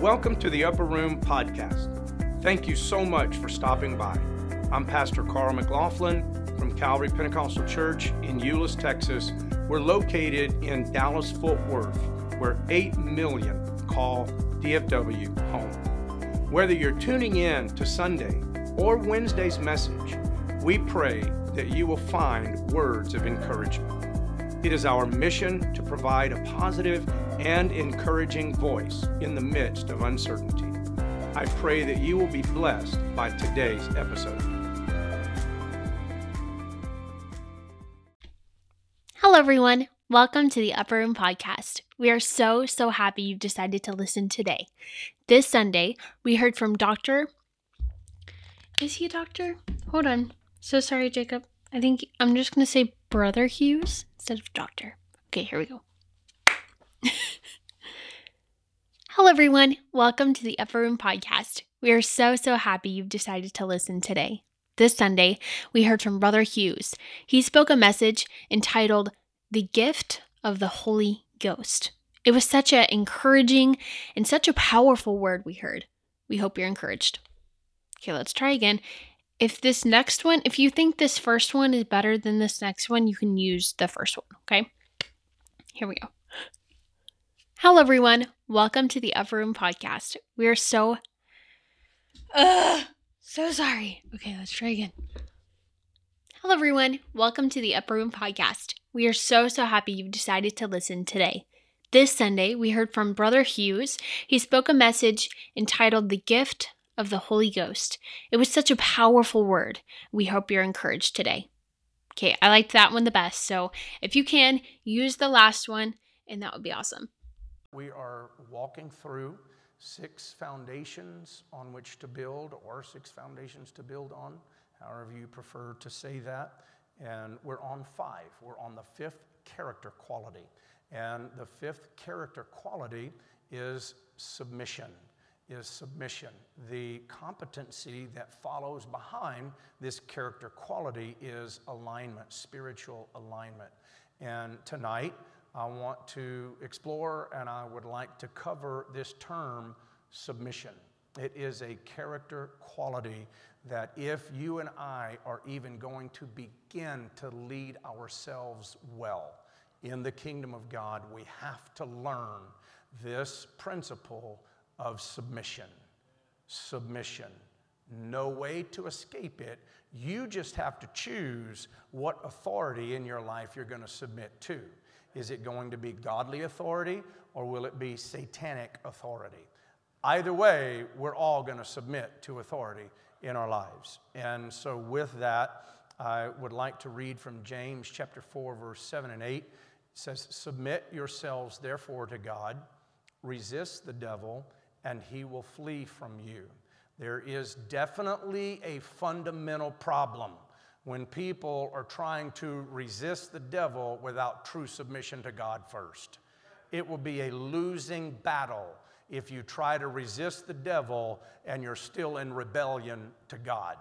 Welcome to the Upper Room Podcast. Thank you so much for stopping by. I'm Pastor Carl McLaughlin from Calvary Pentecostal Church in Euless, Texas. We're located in Dallas Fort Worth, where 8 million call DFW home. Whether you're tuning in to Sunday or Wednesday's message, we pray that you will find words of encouragement. It is our mission to provide a positive and encouraging voice in the midst of uncertainty. I pray that you will be blessed by today's episode. Hello, everyone. Welcome to the Upper Room Podcast. We are so, so happy you've decided to listen today. This Sunday, we heard from Dr. Is he a doctor? Hold on. So sorry, Jacob. I think I'm just going to say Brother Hughes instead of Doctor. Okay, here we go. Hello, everyone. Welcome to the Upper Room Podcast. We are so, so happy you've decided to listen today. This Sunday, we heard from Brother Hughes. He spoke a message entitled The Gift of the Holy Ghost. It was such an encouraging and such a powerful word we heard. We hope you're encouraged. Okay, let's try again if this next one, if you think this first one is better than this next one, you can use the first one, okay? Here we go. Hello, everyone. Welcome to the Upper Room Podcast. We are so, uh, so sorry. Okay, let's try again. Hello, everyone. Welcome to the Upper Room Podcast. We are so, so happy you've decided to listen today. This Sunday, we heard from Brother Hughes. He spoke a message entitled The Gift of the Holy Ghost. It was such a powerful word. We hope you're encouraged today. Okay, I liked that one the best. So if you can, use the last one, and that would be awesome. We are walking through six foundations on which to build, or six foundations to build on, however you prefer to say that. And we're on five. We're on the fifth character quality. And the fifth character quality is submission is submission. The competency that follows behind this character quality is alignment, spiritual alignment. And tonight, I want to explore and I would like to cover this term submission. It is a character quality that if you and I are even going to begin to lead ourselves well in the kingdom of God, we have to learn this principle of submission. Submission. No way to escape it. You just have to choose what authority in your life you're going to submit to. Is it going to be godly authority or will it be satanic authority? Either way, we're all going to submit to authority in our lives. And so, with that, I would like to read from James chapter 4, verse 7 and 8. It says, Submit yourselves therefore to God, resist the devil and he will flee from you. There is definitely a fundamental problem when people are trying to resist the devil without true submission to God first. It will be a losing battle if you try to resist the devil and you're still in rebellion to God.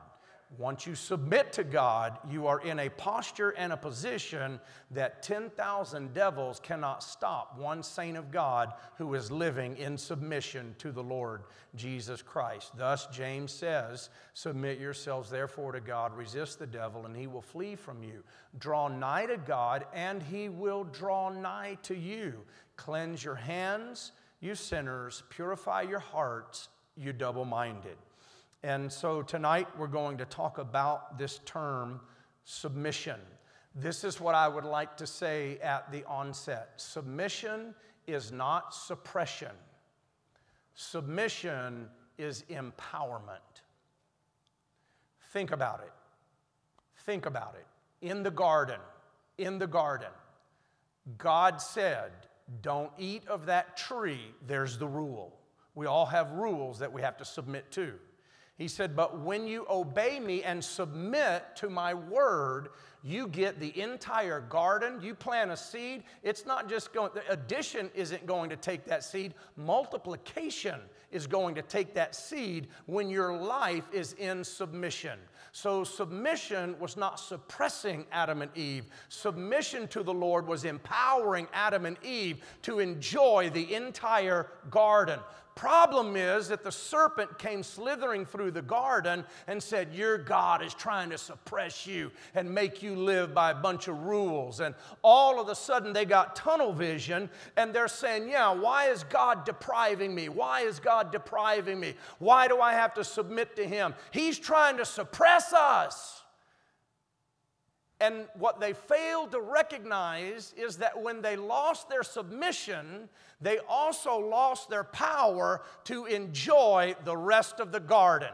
Once you submit to God, you are in a posture and a position that 10,000 devils cannot stop one saint of God who is living in submission to the Lord Jesus Christ. Thus, James says, Submit yourselves therefore to God, resist the devil, and he will flee from you. Draw nigh to God, and he will draw nigh to you. Cleanse your hands, you sinners, purify your hearts, you double minded. And so tonight we're going to talk about this term, submission. This is what I would like to say at the onset submission is not suppression, submission is empowerment. Think about it. Think about it. In the garden, in the garden, God said, Don't eat of that tree. There's the rule. We all have rules that we have to submit to. He said, But when you obey me and submit to my word, you get the entire garden. You plant a seed, it's not just going, addition isn't going to take that seed, multiplication is going to take that seed when your life is in submission. So, submission was not suppressing Adam and Eve. Submission to the Lord was empowering Adam and Eve to enjoy the entire garden. Problem is that the serpent came slithering through the garden and said, Your God is trying to suppress you and make you live by a bunch of rules. And all of a sudden they got tunnel vision and they're saying, Yeah, why is God depriving me? Why is God depriving me? Why do I have to submit to Him? He's trying to suppress us. And what they failed to recognize is that when they lost their submission, they also lost their power to enjoy the rest of the garden.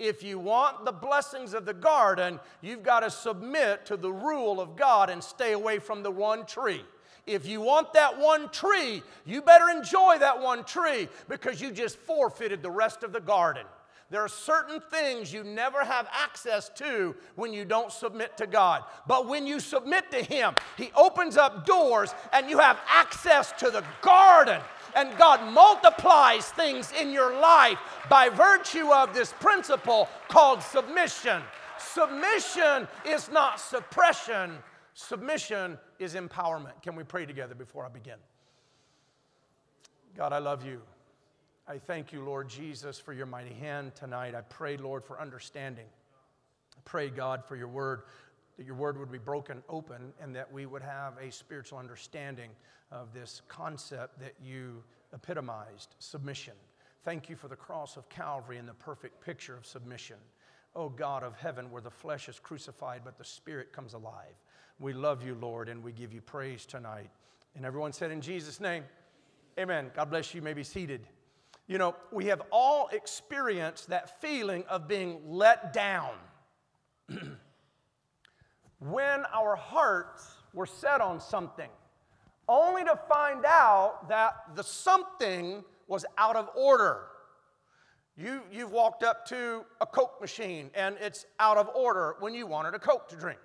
If you want the blessings of the garden, you've got to submit to the rule of God and stay away from the one tree. If you want that one tree, you better enjoy that one tree because you just forfeited the rest of the garden. There are certain things you never have access to when you don't submit to God. But when you submit to Him, He opens up doors and you have access to the garden. And God multiplies things in your life by virtue of this principle called submission. Submission is not suppression, submission is empowerment. Can we pray together before I begin? God, I love you. I thank you, Lord Jesus, for your mighty hand tonight. I pray, Lord, for understanding. I pray, God, for your word, that your word would be broken open and that we would have a spiritual understanding of this concept that you epitomized submission. Thank you for the cross of Calvary and the perfect picture of submission. Oh God of heaven, where the flesh is crucified, but the spirit comes alive. We love you, Lord, and we give you praise tonight. And everyone said, In Jesus' name, Amen. God bless you. you may be seated. You know, we have all experienced that feeling of being let down. when our hearts were set on something, only to find out that the something was out of order. You, you've walked up to a Coke machine and it's out of order when you wanted a Coke to drink.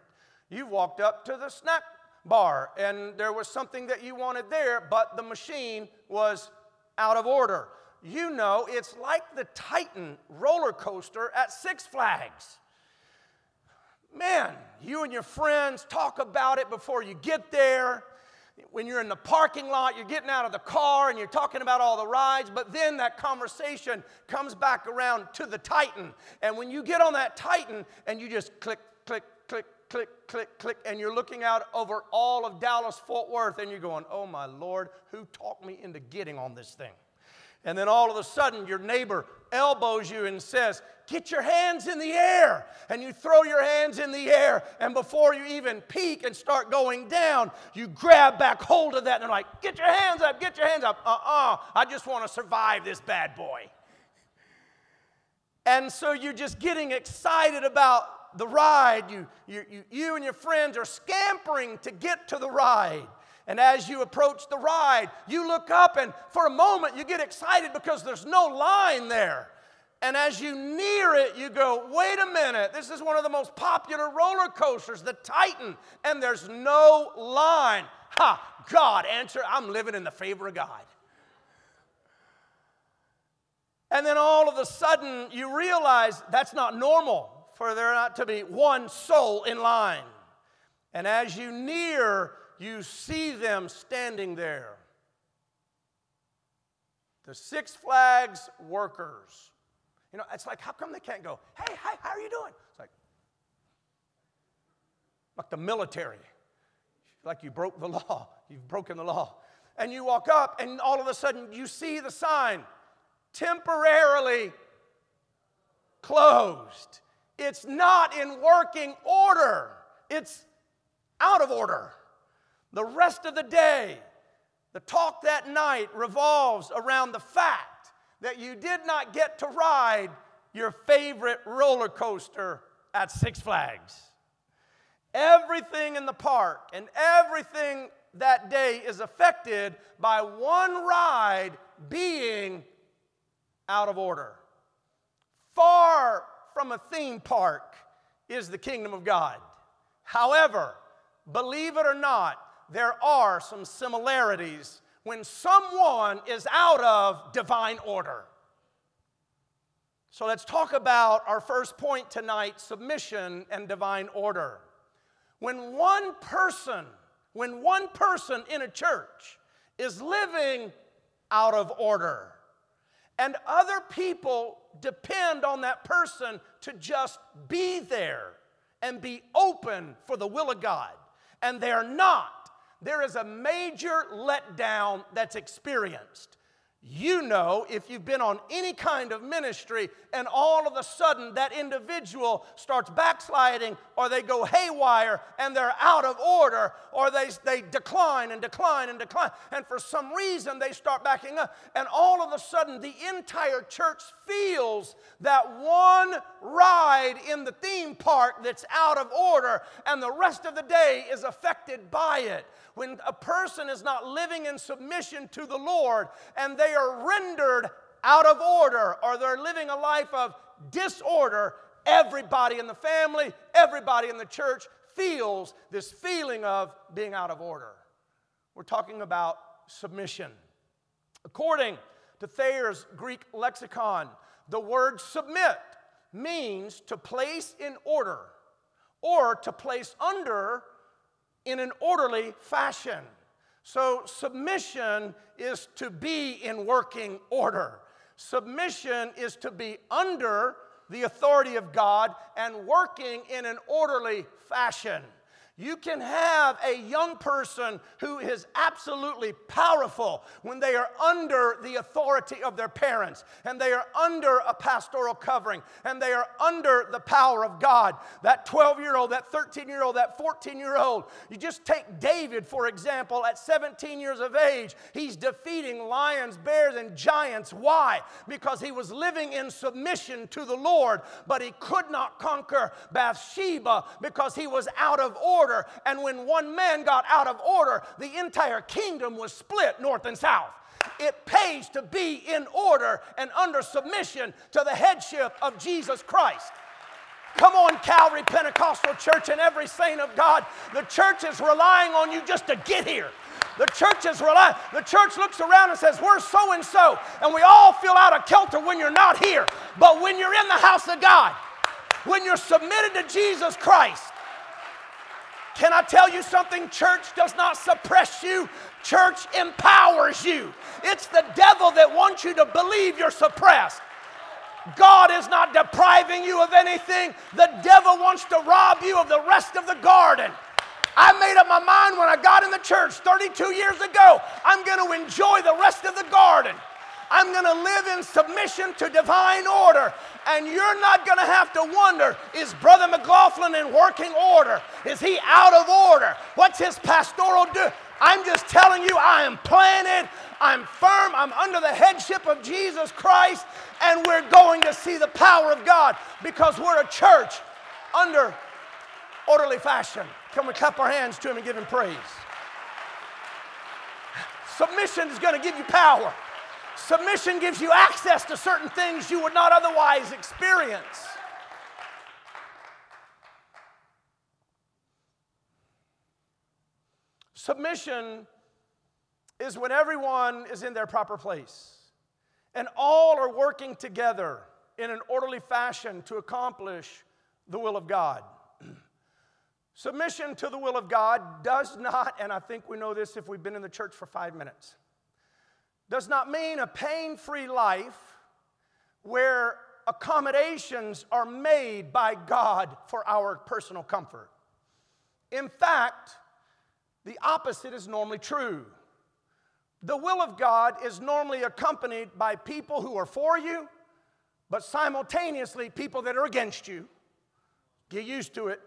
You've walked up to the snack bar and there was something that you wanted there, but the machine was out of order you know it's like the Titan roller coaster at Six Flags. Man, you and your friends talk about it before you get there. When you're in the parking lot, you're getting out of the car and you're talking about all the rides, but then that conversation comes back around to the Titan. And when you get on that Titan and you just click, click, click, click, click, click, and you're looking out over all of Dallas Fort Worth and you're going, oh my Lord, who talked me into getting on this thing? And then all of a sudden, your neighbor elbows you and says, Get your hands in the air. And you throw your hands in the air. And before you even peek and start going down, you grab back hold of that and they're like, Get your hands up, get your hands up. Uh uh-uh, uh I just want to survive this bad boy. And so you're just getting excited about the ride. You, you, you, you and your friends are scampering to get to the ride. And as you approach the ride, you look up and for a moment you get excited because there's no line there. And as you near it, you go, wait a minute, this is one of the most popular roller coasters, the Titan, and there's no line. Ha, God, answer, I'm living in the favor of God. And then all of a sudden, you realize that's not normal for there not to be one soul in line. And as you near you see them standing there. The Six Flags workers. You know, it's like, how come they can't go, hey, hi, how are you doing? It's like, like the military. Like you broke the law. You've broken the law. And you walk up, and all of a sudden you see the sign temporarily closed. It's not in working order, it's out of order. The rest of the day, the talk that night revolves around the fact that you did not get to ride your favorite roller coaster at Six Flags. Everything in the park and everything that day is affected by one ride being out of order. Far from a theme park is the kingdom of God. However, believe it or not, there are some similarities when someone is out of divine order. So let's talk about our first point tonight submission and divine order. When one person, when one person in a church is living out of order, and other people depend on that person to just be there and be open for the will of God, and they're not, there is a major letdown that's experienced. You know, if you've been on any kind of ministry and all of a sudden that individual starts backsliding or they go haywire and they're out of order or they, they decline and decline and decline and for some reason they start backing up and all of a sudden the entire church feels that one ride in the theme park that's out of order and the rest of the day is affected by it. When a person is not living in submission to the Lord and they are rendered out of order or they're living a life of disorder, everybody in the family, everybody in the church feels this feeling of being out of order. We're talking about submission. According to Thayer's Greek lexicon, the word submit means to place in order or to place under in an orderly fashion. So, submission is to be in working order. Submission is to be under the authority of God and working in an orderly fashion. You can have a young person who is absolutely powerful when they are under the authority of their parents and they are under a pastoral covering and they are under the power of God. That 12 year old, that 13 year old, that 14 year old. You just take David, for example, at 17 years of age, he's defeating lions, bears, and giants. Why? Because he was living in submission to the Lord, but he could not conquer Bathsheba because he was out of order order. And when one man got out of order, the entire kingdom was split north and south. It pays to be in order and under submission to the headship of Jesus Christ. Come on, Calvary Pentecostal Church and every saint of God. The church is relying on you just to get here. The church is relying. The church looks around and says, We're so and so. And we all feel out of kilter when you're not here. But when you're in the house of God, when you're submitted to Jesus Christ, can I tell you something? Church does not suppress you, church empowers you. It's the devil that wants you to believe you're suppressed. God is not depriving you of anything. The devil wants to rob you of the rest of the garden. I made up my mind when I got in the church 32 years ago, I'm going to enjoy the rest of the garden. I'm going to live in submission to divine order. And you're not going to have to wonder is Brother McLaughlin in working order? Is he out of order? What's his pastoral do? I'm just telling you, I am planted, I'm firm, I'm under the headship of Jesus Christ, and we're going to see the power of God because we're a church under orderly fashion. Can we clap our hands to him and give him praise? Submission is going to give you power. Submission gives you access to certain things you would not otherwise experience. Submission is when everyone is in their proper place and all are working together in an orderly fashion to accomplish the will of God. Submission to the will of God does not, and I think we know this if we've been in the church for five minutes, does not mean a pain free life where accommodations are made by God for our personal comfort. In fact, the opposite is normally true. The will of God is normally accompanied by people who are for you, but simultaneously people that are against you. Get used to it.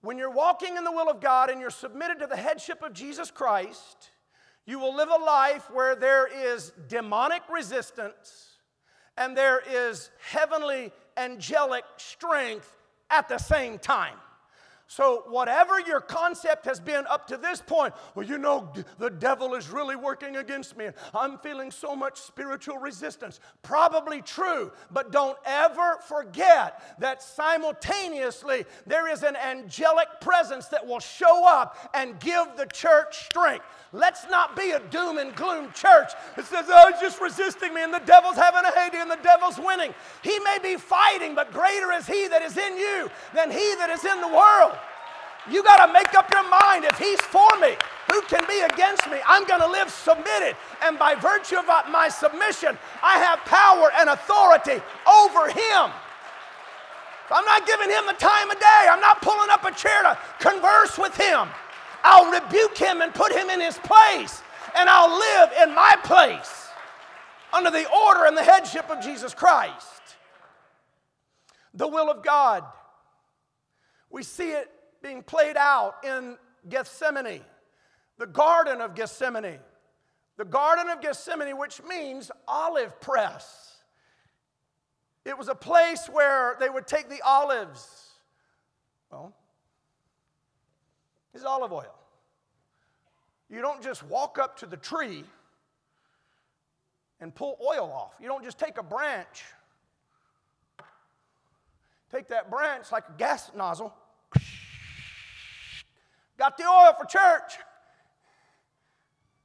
When you're walking in the will of God and you're submitted to the headship of Jesus Christ, you will live a life where there is demonic resistance and there is heavenly angelic strength at the same time. So, whatever your concept has been up to this point, well, you know, the devil is really working against me. I'm feeling so much spiritual resistance. Probably true, but don't ever forget that simultaneously there is an angelic presence that will show up and give the church strength. Let's not be a doom and gloom church that says, oh, he's just resisting me and the devil's having a heyday and the devil's winning. He may be fighting, but greater is he that is in you than he that is in the world. You got to make up your mind if he's for me, who can be against me? I'm going to live submitted. And by virtue of my submission, I have power and authority over him. I'm not giving him the time of day. I'm not pulling up a chair to converse with him. I'll rebuke him and put him in his place, and I'll live in my place under the order and the headship of Jesus Christ. The will of God. We see it being played out in Gethsemane, the Garden of Gethsemane. The Garden of Gethsemane, which means olive press. It was a place where they would take the olives. Well, is olive oil. You don't just walk up to the tree and pull oil off. You don't just take a branch, take that branch like a gas nozzle Got the oil for church.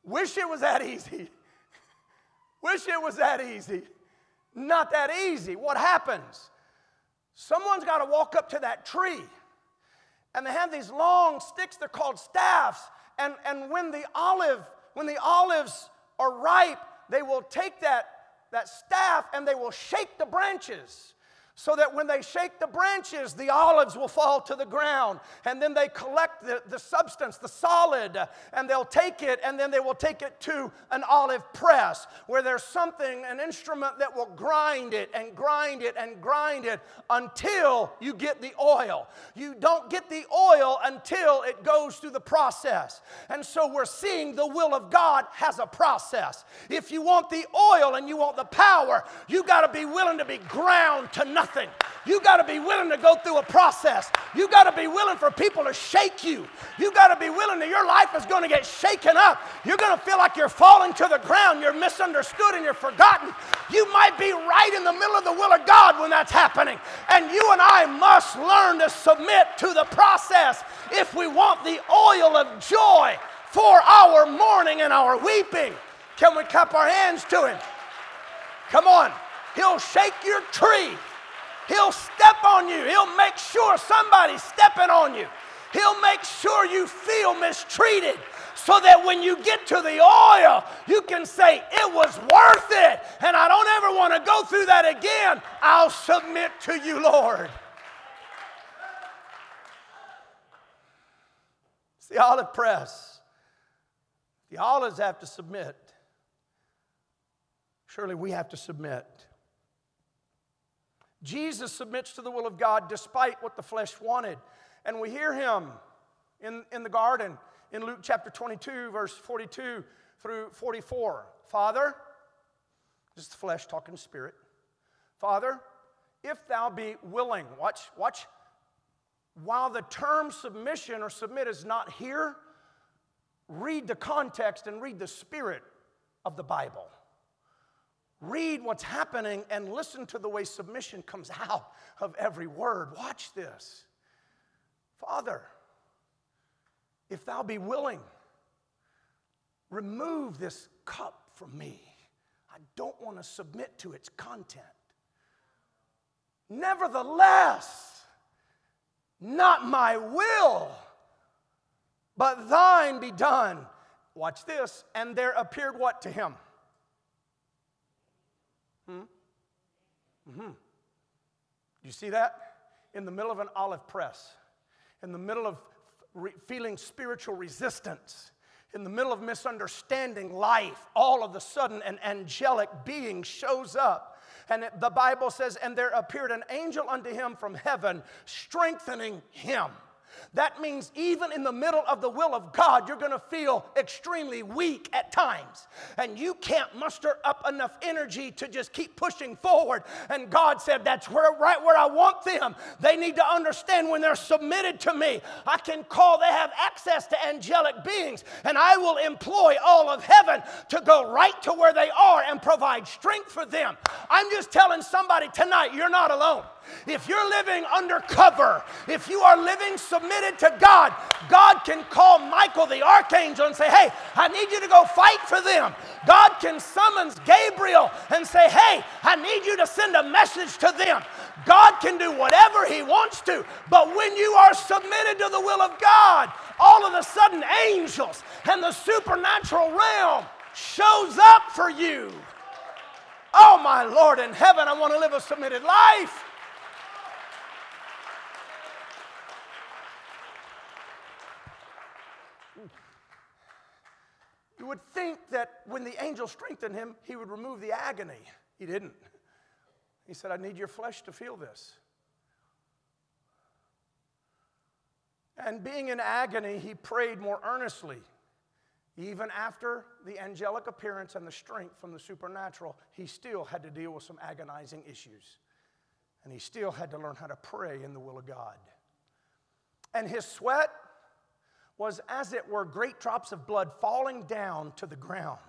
Wish it was that easy. Wish it was that easy. Not that easy. What happens? Someone's got to walk up to that tree. And they have these long sticks, they're called staffs. And, and when the olive, when the olives are ripe, they will take that, that staff and they will shake the branches so that when they shake the branches, the olives will fall to the ground. And then they collect the, the substance, the solid, and they'll take it and then they will take it to an olive press where there's something, an instrument that will grind it and grind it and grind it until you get the oil. You don't get the oil until it goes through the process. And so we're seeing the will of God has a process. If you want the oil and you want the power, you got to be willing to be ground to nothing nothing. You got to be willing to go through a process. You got to be willing for people to shake you. You got to be willing that your life is going to get shaken up. You're going to feel like you're falling to the ground. You're misunderstood and you're forgotten. You might be right in the middle of the will of God when that's happening. And you and I must learn to submit to the process if we want the oil of joy for our mourning and our weeping. Can we cup our hands to Him? Come on. He'll shake your tree. He'll step on you. He'll make sure somebody's stepping on you. He'll make sure you feel mistreated so that when you get to the oil, you can say, It was worth it, and I don't ever want to go through that again. I'll submit to you, Lord. It's the olive press. The olives have to submit. Surely we have to submit. Jesus submits to the will of God despite what the flesh wanted. And we hear him in, in the garden in Luke chapter 22, verse 42 through 44. Father, this is the flesh talking spirit. Father, if thou be willing, watch, watch. While the term submission or submit is not here, read the context and read the spirit of the Bible read what's happening and listen to the way submission comes out of every word. Watch this. Father, if thou be willing, remove this cup from me. I don't want to submit to its content. Nevertheless, not my will, but thine be done. Watch this. And there appeared what to him? Mm-hmm. You see that? In the middle of an olive press, in the middle of re- feeling spiritual resistance, in the middle of misunderstanding life, all of a sudden an angelic being shows up. And the Bible says, And there appeared an angel unto him from heaven, strengthening him. That means even in the middle of the will of God, you're going to feel extremely weak at times. And you can't muster up enough energy to just keep pushing forward. And God said, That's where, right where I want them. They need to understand when they're submitted to me, I can call, they have access to angelic beings, and I will employ all of heaven to go right to where they are and provide strength for them. I'm just telling somebody tonight, you're not alone. If you're living undercover, if you are living submitted to God, God can call Michael the archangel and say, Hey, I need you to go fight for them. God can summons Gabriel and say, Hey, I need you to send a message to them. God can do whatever He wants to, but when you are submitted to the will of God, all of a sudden angels and the supernatural realm shows up for you. Oh, my Lord in heaven, I want to live a submitted life. You would think that when the angel strengthened him, he would remove the agony. He didn't. He said, I need your flesh to feel this. And being in agony, he prayed more earnestly. Even after the angelic appearance and the strength from the supernatural, he still had to deal with some agonizing issues. And he still had to learn how to pray in the will of God. And his sweat was, as it were, great drops of blood falling down to the ground.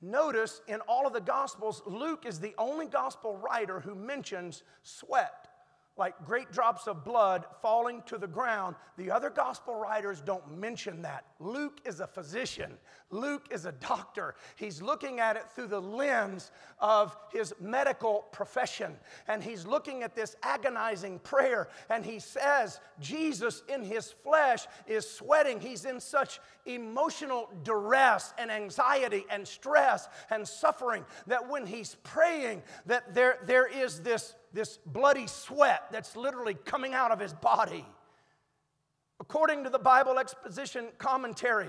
Notice in all of the Gospels, Luke is the only Gospel writer who mentions sweat like great drops of blood falling to the ground. The other gospel writers don't mention that. Luke is a physician, Luke is a doctor. He's looking at it through the lens of his medical profession. And he's looking at this agonizing prayer. And he says, Jesus in his flesh is sweating. He's in such emotional duress and anxiety and stress and suffering that when he's praying, that there, there is this this bloody sweat that's literally coming out of his body. According to the Bible Exposition Commentary,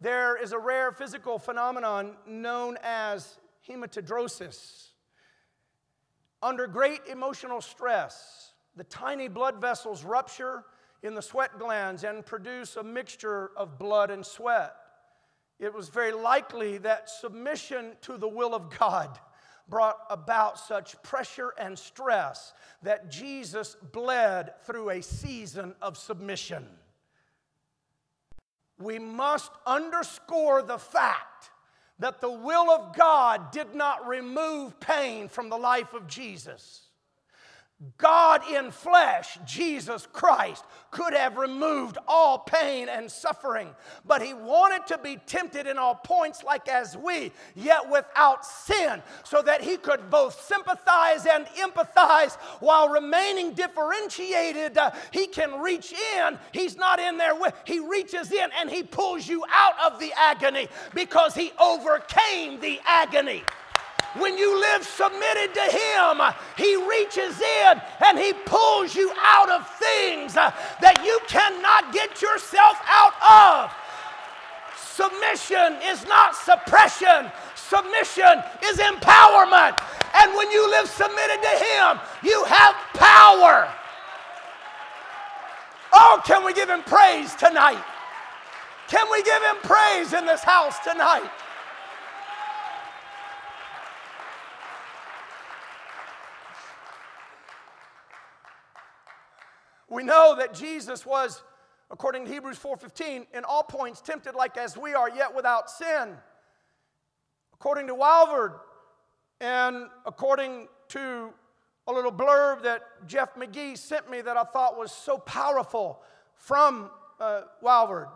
there is a rare physical phenomenon known as hematidrosis. Under great emotional stress, the tiny blood vessels rupture in the sweat glands and produce a mixture of blood and sweat. It was very likely that submission to the will of God brought about such pressure and stress that Jesus bled through a season of submission. We must underscore the fact that the will of God did not remove pain from the life of Jesus. God in flesh, Jesus Christ, could have removed all pain and suffering, but he wanted to be tempted in all points, like as we, yet without sin, so that he could both sympathize and empathize while remaining differentiated. Uh, he can reach in, he's not in there with, he reaches in and he pulls you out of the agony because he overcame the agony. When you live submitted to Him, He reaches in and He pulls you out of things uh, that you cannot get yourself out of. Submission is not suppression, submission is empowerment. And when you live submitted to Him, you have power. Oh, can we give Him praise tonight? Can we give Him praise in this house tonight? We know that Jesus was, according to Hebrews 4:15, in all points tempted like as we are, yet without sin. According to Walvoord, and according to a little blurb that Jeff McGee sent me that I thought was so powerful from uh, Walvoord.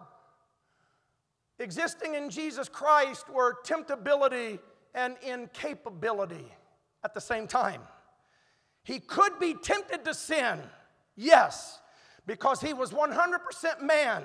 Existing in Jesus Christ were temptability and incapability at the same time. He could be tempted to sin Yes, because he was 100% man.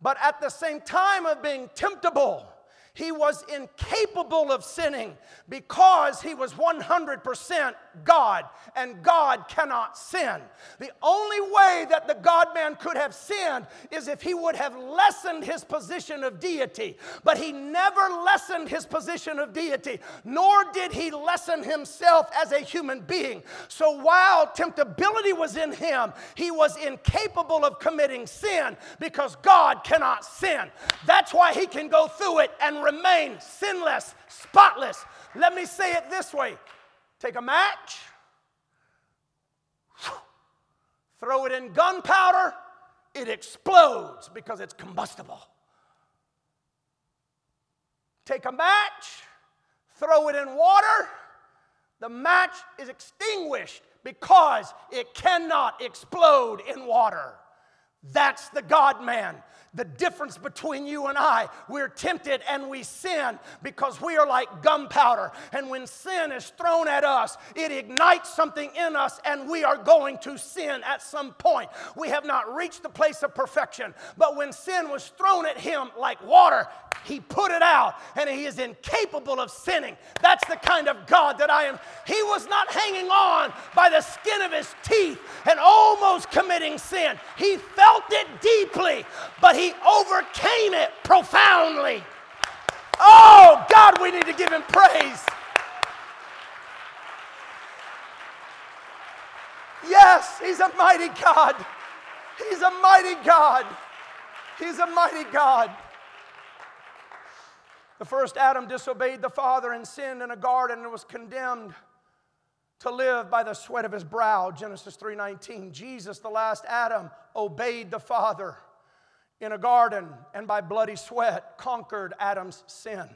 But at the same time of being temptable, He was incapable of sinning because he was 100% God, and God cannot sin. The only way that the God man could have sinned is if he would have lessened his position of deity. But he never lessened his position of deity, nor did he lessen himself as a human being. So while temptability was in him, he was incapable of committing sin because God cannot sin. That's why he can go through it and remain sinless, spotless. Let me say it this way take a match, throw it in gunpowder, it explodes because it's combustible. Take a match, throw it in water, the match is extinguished because it cannot explode in water. That's the God man the difference between you and I. We're tempted and we sin because we are like gunpowder. And when sin is thrown at us, it ignites something in us and we are going to sin at some point. We have not reached the place of perfection. But when sin was thrown at him like water, he put it out and he is incapable of sinning. That's the kind of God that I am. He was not hanging on by the skin of his teeth and almost committing sin. He felt it deeply, but he overcame it profoundly. Oh, God, we need to give him praise. Yes, he's a mighty God. He's a mighty God. He's a mighty God. The first Adam disobeyed the Father and sinned in a garden and was condemned to live by the sweat of his brow. Genesis 3.19 jesus the last adam obeyed the father in a garden and by bloody sweat conquered adam's sin.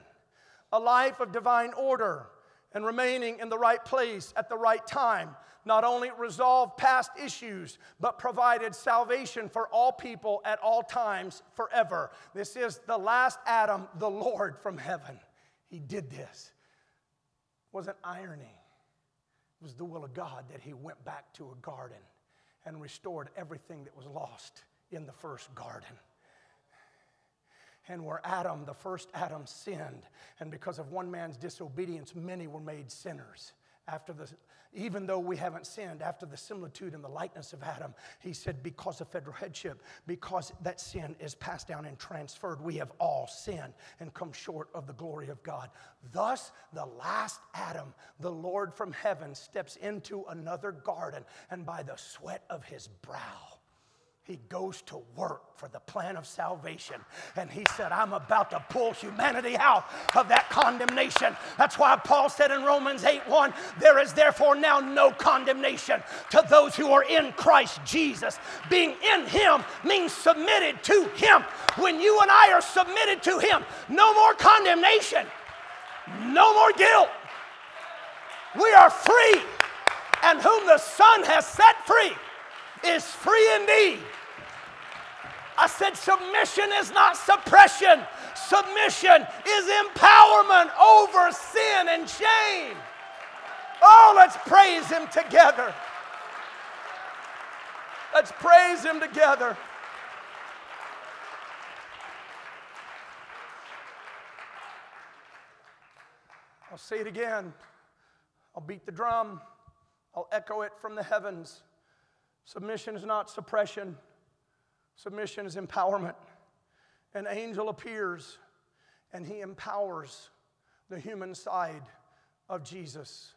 A life of divine order and remaining in the right place at the right time not only resolved past issues, but provided salvation for all people at all times forever. This is the last Adam, the Lord from heaven. He did this. It wasn't irony, it was the will of God that he went back to a garden and restored everything that was lost in the first garden and where Adam, the first Adam, sinned. And because of one man's disobedience, many were made sinners. After the, even though we haven't sinned, after the similitude and the likeness of Adam, he said, because of federal headship, because that sin is passed down and transferred, we have all sinned and come short of the glory of God. Thus, the last Adam, the Lord from heaven, steps into another garden, and by the sweat of his brow, he goes to work for the plan of salvation. And he said, I'm about to pull humanity out of that condemnation. That's why Paul said in Romans 8 1, there is therefore now no condemnation to those who are in Christ Jesus. Being in him means submitted to him. When you and I are submitted to him, no more condemnation, no more guilt. We are free. And whom the Son has set free is free indeed. I said, submission is not suppression, submission is empowerment over sin and shame. Oh, let's praise Him together. Let's praise Him together. I'll say it again. I'll beat the drum. I'll echo it from the heavens. Submission is not suppression. Submission is empowerment. An angel appears and he empowers the human side of Jesus.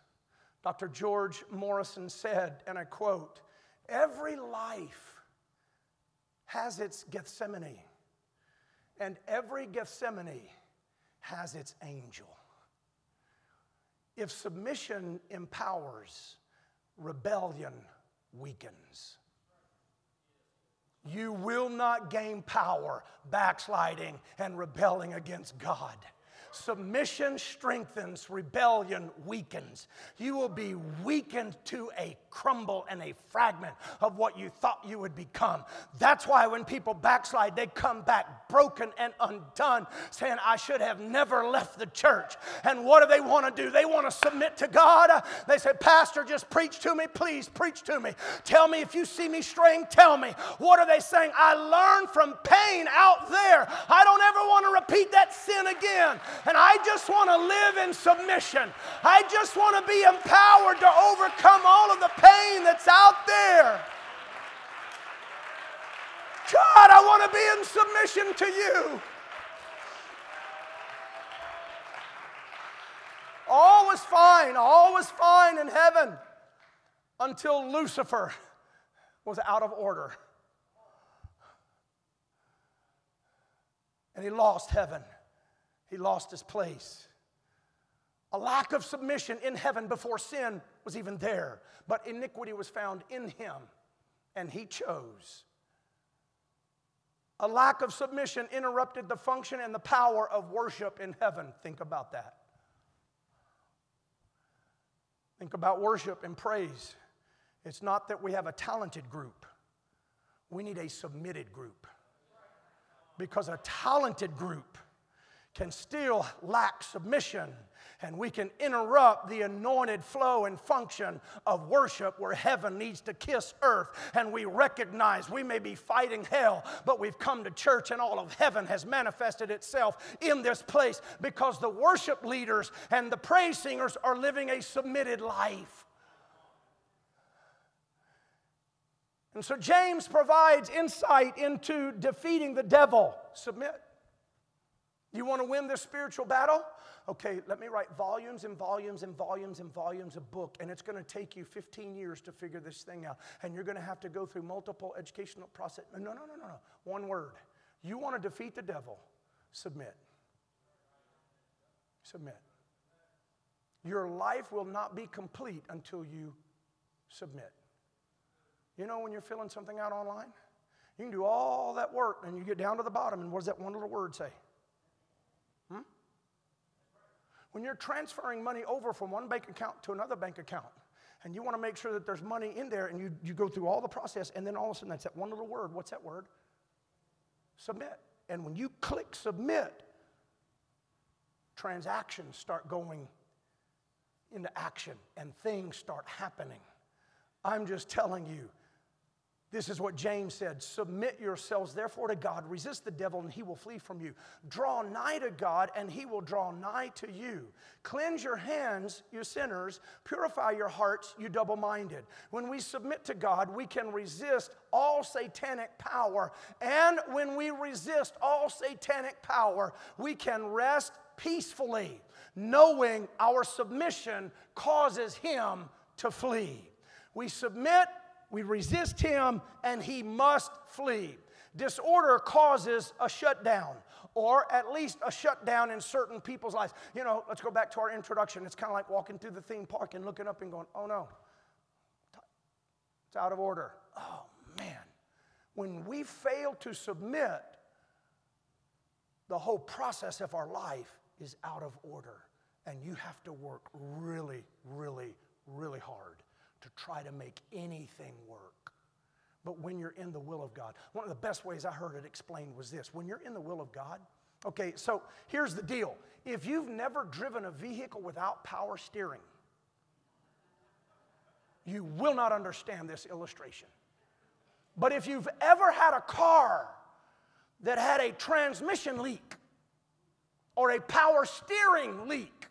Dr. George Morrison said, and I quote, Every life has its Gethsemane, and every Gethsemane has its angel. If submission empowers, rebellion weakens. You will not gain power backsliding and rebelling against God. Submission strengthens, rebellion weakens. You will be weakened to a crumble and a fragment of what you thought you would become. That's why when people backslide, they come back broken and undone, saying, I should have never left the church. And what do they want to do? They want to submit to God. They say, Pastor, just preach to me. Please preach to me. Tell me if you see me straying, tell me. What are they saying? I learned from pain out there. I don't ever want to repeat that sin again. And I just want to live in submission. I just want to be empowered to overcome all of the pain that's out there. God, I want to be in submission to you. All was fine, all was fine in heaven until Lucifer was out of order. And he lost heaven, he lost his place. A lack of submission in heaven before sin was even there, but iniquity was found in him, and he chose. A lack of submission interrupted the function and the power of worship in heaven. Think about that. Think about worship and praise. It's not that we have a talented group, we need a submitted group. Because a talented group can still lack submission and we can interrupt the anointed flow and function of worship where heaven needs to kiss earth. And we recognize we may be fighting hell, but we've come to church and all of heaven has manifested itself in this place because the worship leaders and the praise singers are living a submitted life. And so James provides insight into defeating the devil. Submit. You want to win this spiritual battle? Okay, let me write volumes and volumes and volumes and volumes of book, and it's going to take you 15 years to figure this thing out. And you're going to have to go through multiple educational process. No, no, no, no, no. One word. You want to defeat the devil? Submit. Submit. Your life will not be complete until you submit. You know when you're filling something out online? You can do all that work and you get down to the bottom, and what does that one little word say? When you're transferring money over from one bank account to another bank account, and you want to make sure that there's money in there, and you, you go through all the process, and then all of a sudden that's that one little word. What's that word? Submit. And when you click submit, transactions start going into action and things start happening. I'm just telling you, this is what James said Submit yourselves therefore to God, resist the devil, and he will flee from you. Draw nigh to God, and he will draw nigh to you. Cleanse your hands, you sinners. Purify your hearts, you double minded. When we submit to God, we can resist all satanic power. And when we resist all satanic power, we can rest peacefully, knowing our submission causes him to flee. We submit we resist him, and he must flee. Disorder causes a shutdown, or at least a shutdown in certain people's lives. You know, let's go back to our introduction. It's kind of like walking through the theme park and looking up and going, oh no, it's out of order. Oh man. When we fail to submit, the whole process of our life is out of order. And you have to work really, really, really hard to try to make anything work. But when you're in the will of God, one of the best ways I heard it explained was this when you're in the will of God, okay, so here's the deal. If you've never driven a vehicle without power steering, you will not understand this illustration. But if you've ever had a car that had a transmission leak or a power steering leak,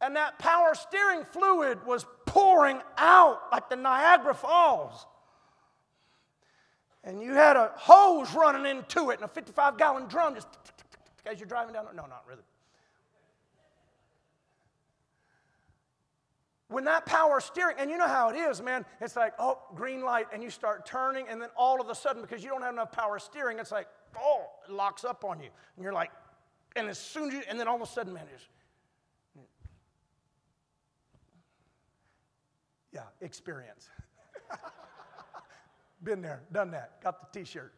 and that power steering fluid was pouring out like the Niagara Falls. And you had a hose running into it and a 55 gallon drum just as you're driving down. No, not really. When that power steering, and you know how it is, man, it's like, oh, green light, and you start turning, and then all of a sudden, because you don't have enough power steering, it's like, oh, it locks up on you. And you're like, and as soon as you, and then all of a sudden, man, it's, Yeah, experience. Been there, done that, got the t shirt.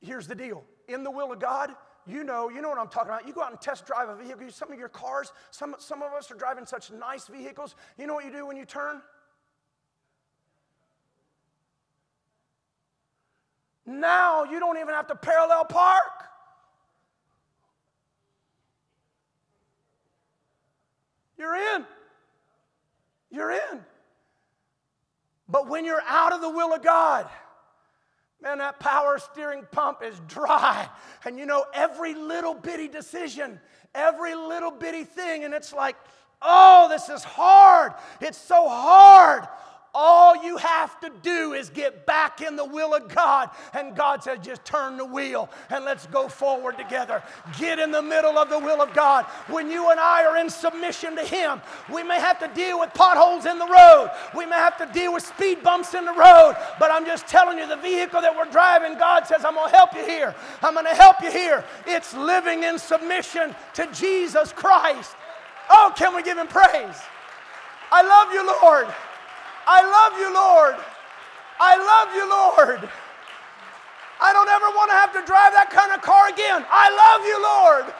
Here's the deal in the will of God, you know, you know what I'm talking about. You go out and test drive a vehicle. Some of your cars, some, some of us are driving such nice vehicles. You know what you do when you turn? Now you don't even have to parallel park. You're in. You're in. But when you're out of the will of God, man, that power steering pump is dry. And you know, every little bitty decision, every little bitty thing, and it's like, oh, this is hard. It's so hard. All you have to do is get back in the will of God. And God says, just turn the wheel and let's go forward together. Get in the middle of the will of God. When you and I are in submission to Him, we may have to deal with potholes in the road, we may have to deal with speed bumps in the road. But I'm just telling you, the vehicle that we're driving, God says, I'm going to help you here. I'm going to help you here. It's living in submission to Jesus Christ. Oh, can we give Him praise? I love you, Lord. I love you, Lord. I love you, Lord. I don't ever want to have to drive that kind of car again. I love you, Lord.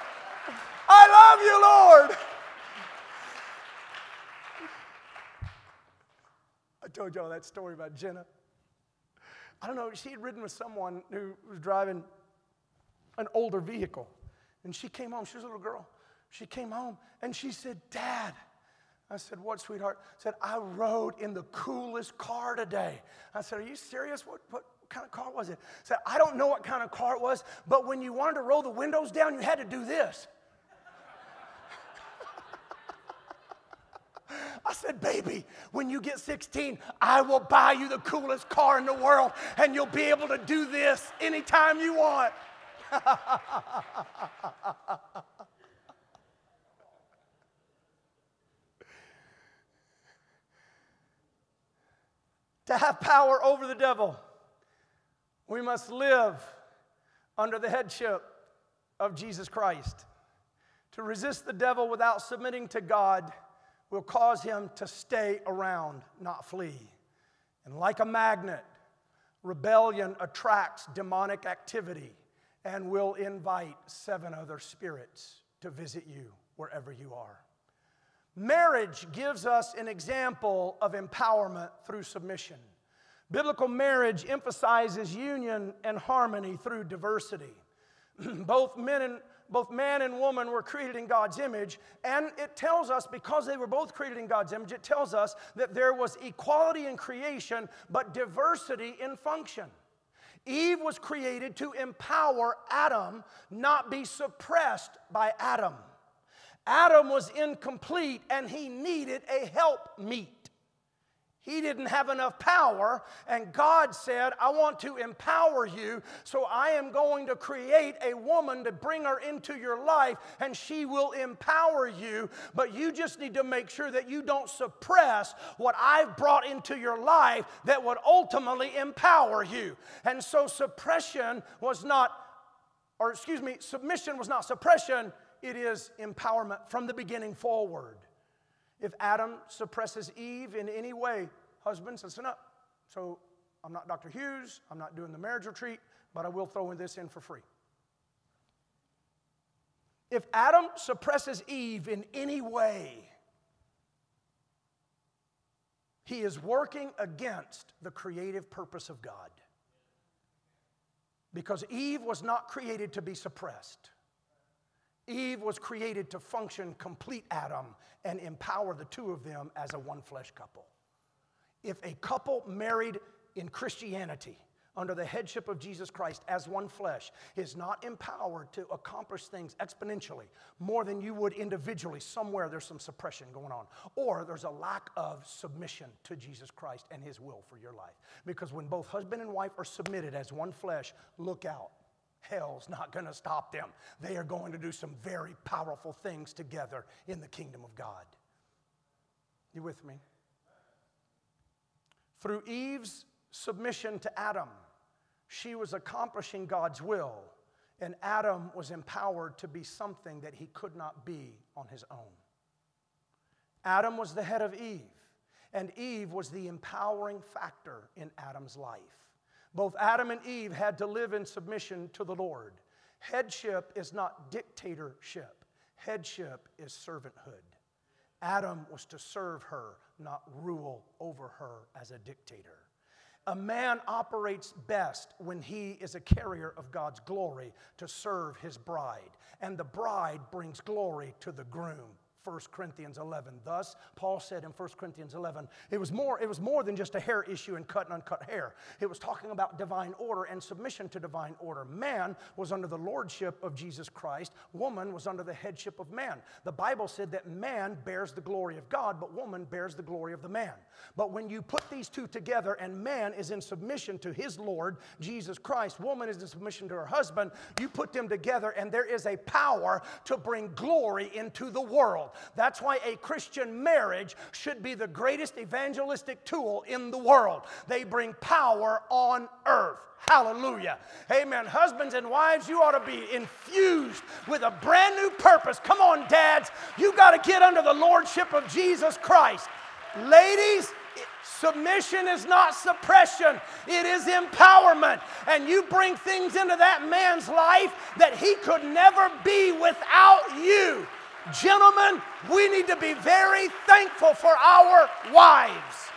I love you, Lord. I told y'all that story about Jenna. I don't know, she had ridden with someone who was driving an older vehicle. And she came home, she was a little girl. She came home and she said, Dad, I said, What, sweetheart? I said, I rode in the coolest car today. I said, Are you serious? What, what kind of car was it? I said, I don't know what kind of car it was, but when you wanted to roll the windows down, you had to do this. I said, baby, when you get 16, I will buy you the coolest car in the world, and you'll be able to do this anytime you want. to have power over the devil, we must live under the headship of Jesus Christ. To resist the devil without submitting to God will cause him to stay around, not flee. And like a magnet, rebellion attracts demonic activity and will invite seven other spirits to visit you wherever you are. Marriage gives us an example of empowerment through submission. Biblical marriage emphasizes union and harmony through diversity. both men and both man and woman were created in God's image, and it tells us because they were both created in God's image, it tells us that there was equality in creation, but diversity in function. Eve was created to empower Adam, not be suppressed by Adam. Adam was incomplete and he needed a help meet. He didn't have enough power, and God said, I want to empower you, so I am going to create a woman to bring her into your life, and she will empower you. But you just need to make sure that you don't suppress what I've brought into your life that would ultimately empower you. And so, suppression was not, or excuse me, submission was not suppression, it is empowerment from the beginning forward. If Adam suppresses Eve in any way, husbands, listen up. So I'm not Dr. Hughes, I'm not doing the marriage retreat, but I will throw this in for free. If Adam suppresses Eve in any way, he is working against the creative purpose of God. Because Eve was not created to be suppressed. Eve was created to function complete Adam and empower the two of them as a one flesh couple. If a couple married in Christianity under the headship of Jesus Christ as one flesh is not empowered to accomplish things exponentially more than you would individually, somewhere there's some suppression going on. Or there's a lack of submission to Jesus Christ and His will for your life. Because when both husband and wife are submitted as one flesh, look out hell's not going to stop them. They are going to do some very powerful things together in the kingdom of God. You with me? Through Eve's submission to Adam, she was accomplishing God's will, and Adam was empowered to be something that he could not be on his own. Adam was the head of Eve, and Eve was the empowering factor in Adam's life. Both Adam and Eve had to live in submission to the Lord. Headship is not dictatorship, headship is servanthood. Adam was to serve her, not rule over her as a dictator. A man operates best when he is a carrier of God's glory to serve his bride, and the bride brings glory to the groom. 1 Corinthians 11. Thus, Paul said in 1 Corinthians 11, it was more, it was more than just a hair issue and cut and uncut hair. It was talking about divine order and submission to divine order. Man was under the lordship of Jesus Christ, woman was under the headship of man. The Bible said that man bears the glory of God, but woman bears the glory of the man. But when you put these two together and man is in submission to his Lord, Jesus Christ, woman is in submission to her husband, you put them together and there is a power to bring glory into the world. That's why a Christian marriage should be the greatest evangelistic tool in the world. They bring power on earth. Hallelujah. Amen. Husbands and wives, you ought to be infused with a brand new purpose. Come on, dads. You got to get under the lordship of Jesus Christ. Ladies, submission is not suppression, it is empowerment. And you bring things into that man's life that he could never be without you. Gentlemen, we need to be very thankful for our wives.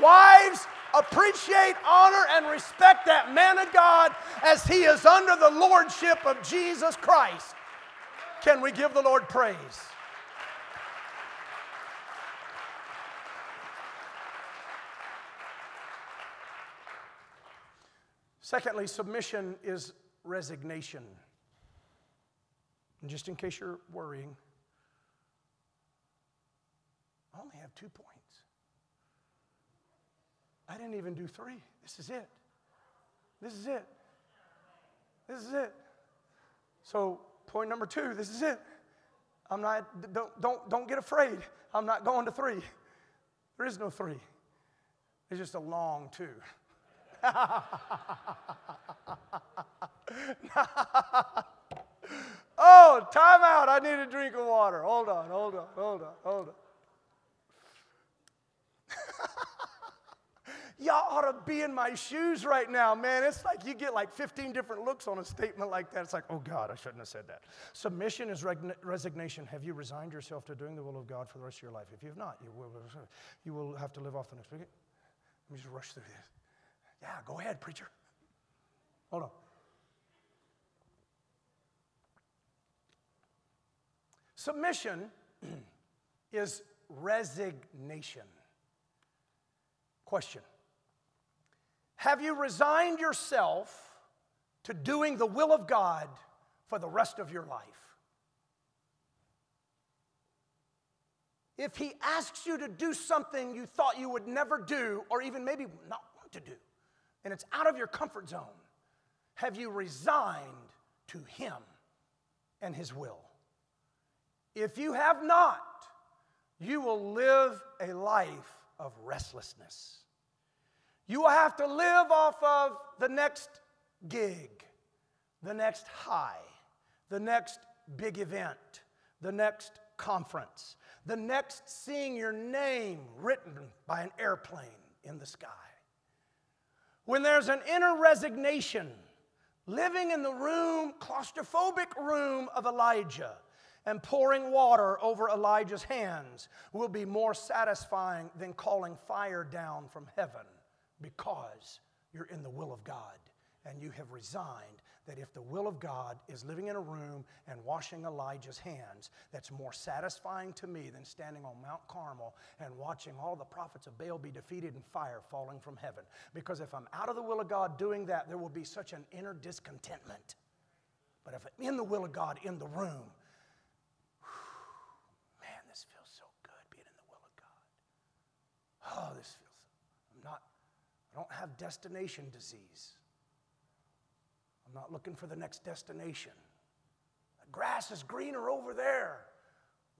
Wives, appreciate, honor, and respect that man of God as he is under the lordship of Jesus Christ. Can we give the Lord praise? Secondly, submission is resignation. And just in case you're worrying, I only have two points. I didn't even do three. This is it. This is it. This is it. So, point number two, this is it. I'm not, don't, don't, don't get afraid. I'm not going to three. There is no three. It's just a long two. oh, time out. I need a drink of water. Hold on, hold on, hold on, hold on. Y'all ought to be in my shoes right now, man. It's like you get like 15 different looks on a statement like that. It's like, oh God, I shouldn't have said that. Submission is resignation. Have you resigned yourself to doing the will of God for the rest of your life? If you have not, you will, you will have to live off the next week. Let me just rush through this. Yeah, go ahead, preacher. Hold on. Submission is resignation. Question Have you resigned yourself to doing the will of God for the rest of your life? If He asks you to do something you thought you would never do, or even maybe not want to do, and it's out of your comfort zone, have you resigned to Him and His will? If you have not, you will live a life of restlessness. You will have to live off of the next gig, the next high, the next big event, the next conference, the next seeing your name written by an airplane in the sky. When there's an inner resignation, living in the room, claustrophobic room of Elijah, and pouring water over Elijah's hands will be more satisfying than calling fire down from heaven because you're in the will of God and you have resigned that if the will of God is living in a room and washing Elijah's hands, that's more satisfying to me than standing on Mount Carmel and watching all the prophets of Baal be defeated and fire falling from heaven. Because if I'm out of the will of God doing that, there will be such an inner discontentment. But if I'm in the will of God in the room, man, this feels so good, being in the will of God. oh, this I don't have destination disease. I'm not looking for the next destination. The grass is greener over there.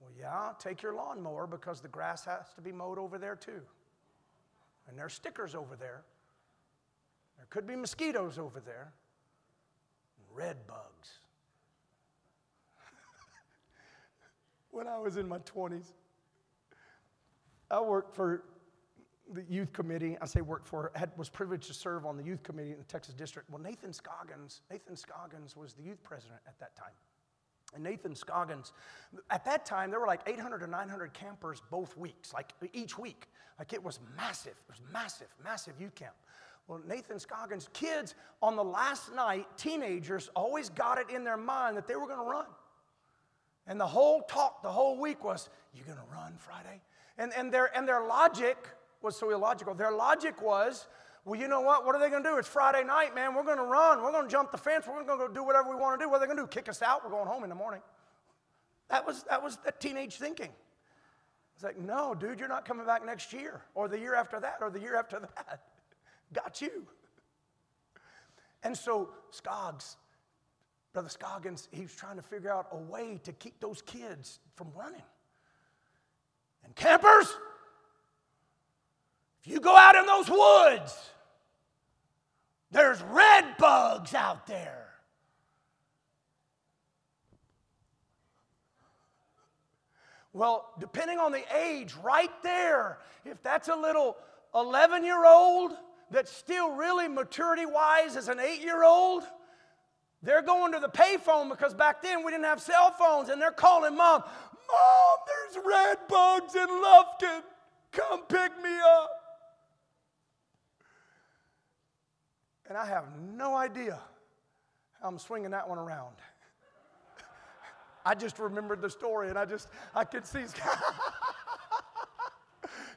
Well, yeah, take your lawnmower because the grass has to be mowed over there too. And there's stickers over there. There could be mosquitoes over there. Red bugs. when I was in my 20s, I worked for the youth committee. I say worked for, had, was privileged to serve on the youth committee in the Texas district. Well, Nathan Scoggins, Nathan Scoggins was the youth president at that time. And Nathan Scoggins, at that time, there were like 800 to 900 campers both weeks, like each week. Like it was massive. It was massive, massive youth camp. Well, Nathan Scoggins, kids on the last night, teenagers always got it in their mind that they were going to run. And the whole talk the whole week was, You're going to run Friday? And, and, their, and their logic was so illogical. Their logic was, Well, you know what? What are they going to do? It's Friday night, man. We're going to run. We're going to jump the fence. We're going to go do whatever we want to do. What are they going to do? Kick us out? We're going home in the morning. That was, that was the teenage thinking. It's like, No, dude, you're not coming back next year or the year after that or the year after that. Got you. And so Scoggs Brother Scoggins, he was trying to figure out a way to keep those kids from running. And campers, you go out in those woods, there's red bugs out there. Well, depending on the age, right there, if that's a little 11 year old that's still really maturity wise as an eight year old, they're going to the payphone because back then we didn't have cell phones and they're calling mom. Mom, there's red bugs in Lufkin. Come pick me up. And I have no idea how I'm swinging that one around. I just remembered the story and I just, I could see.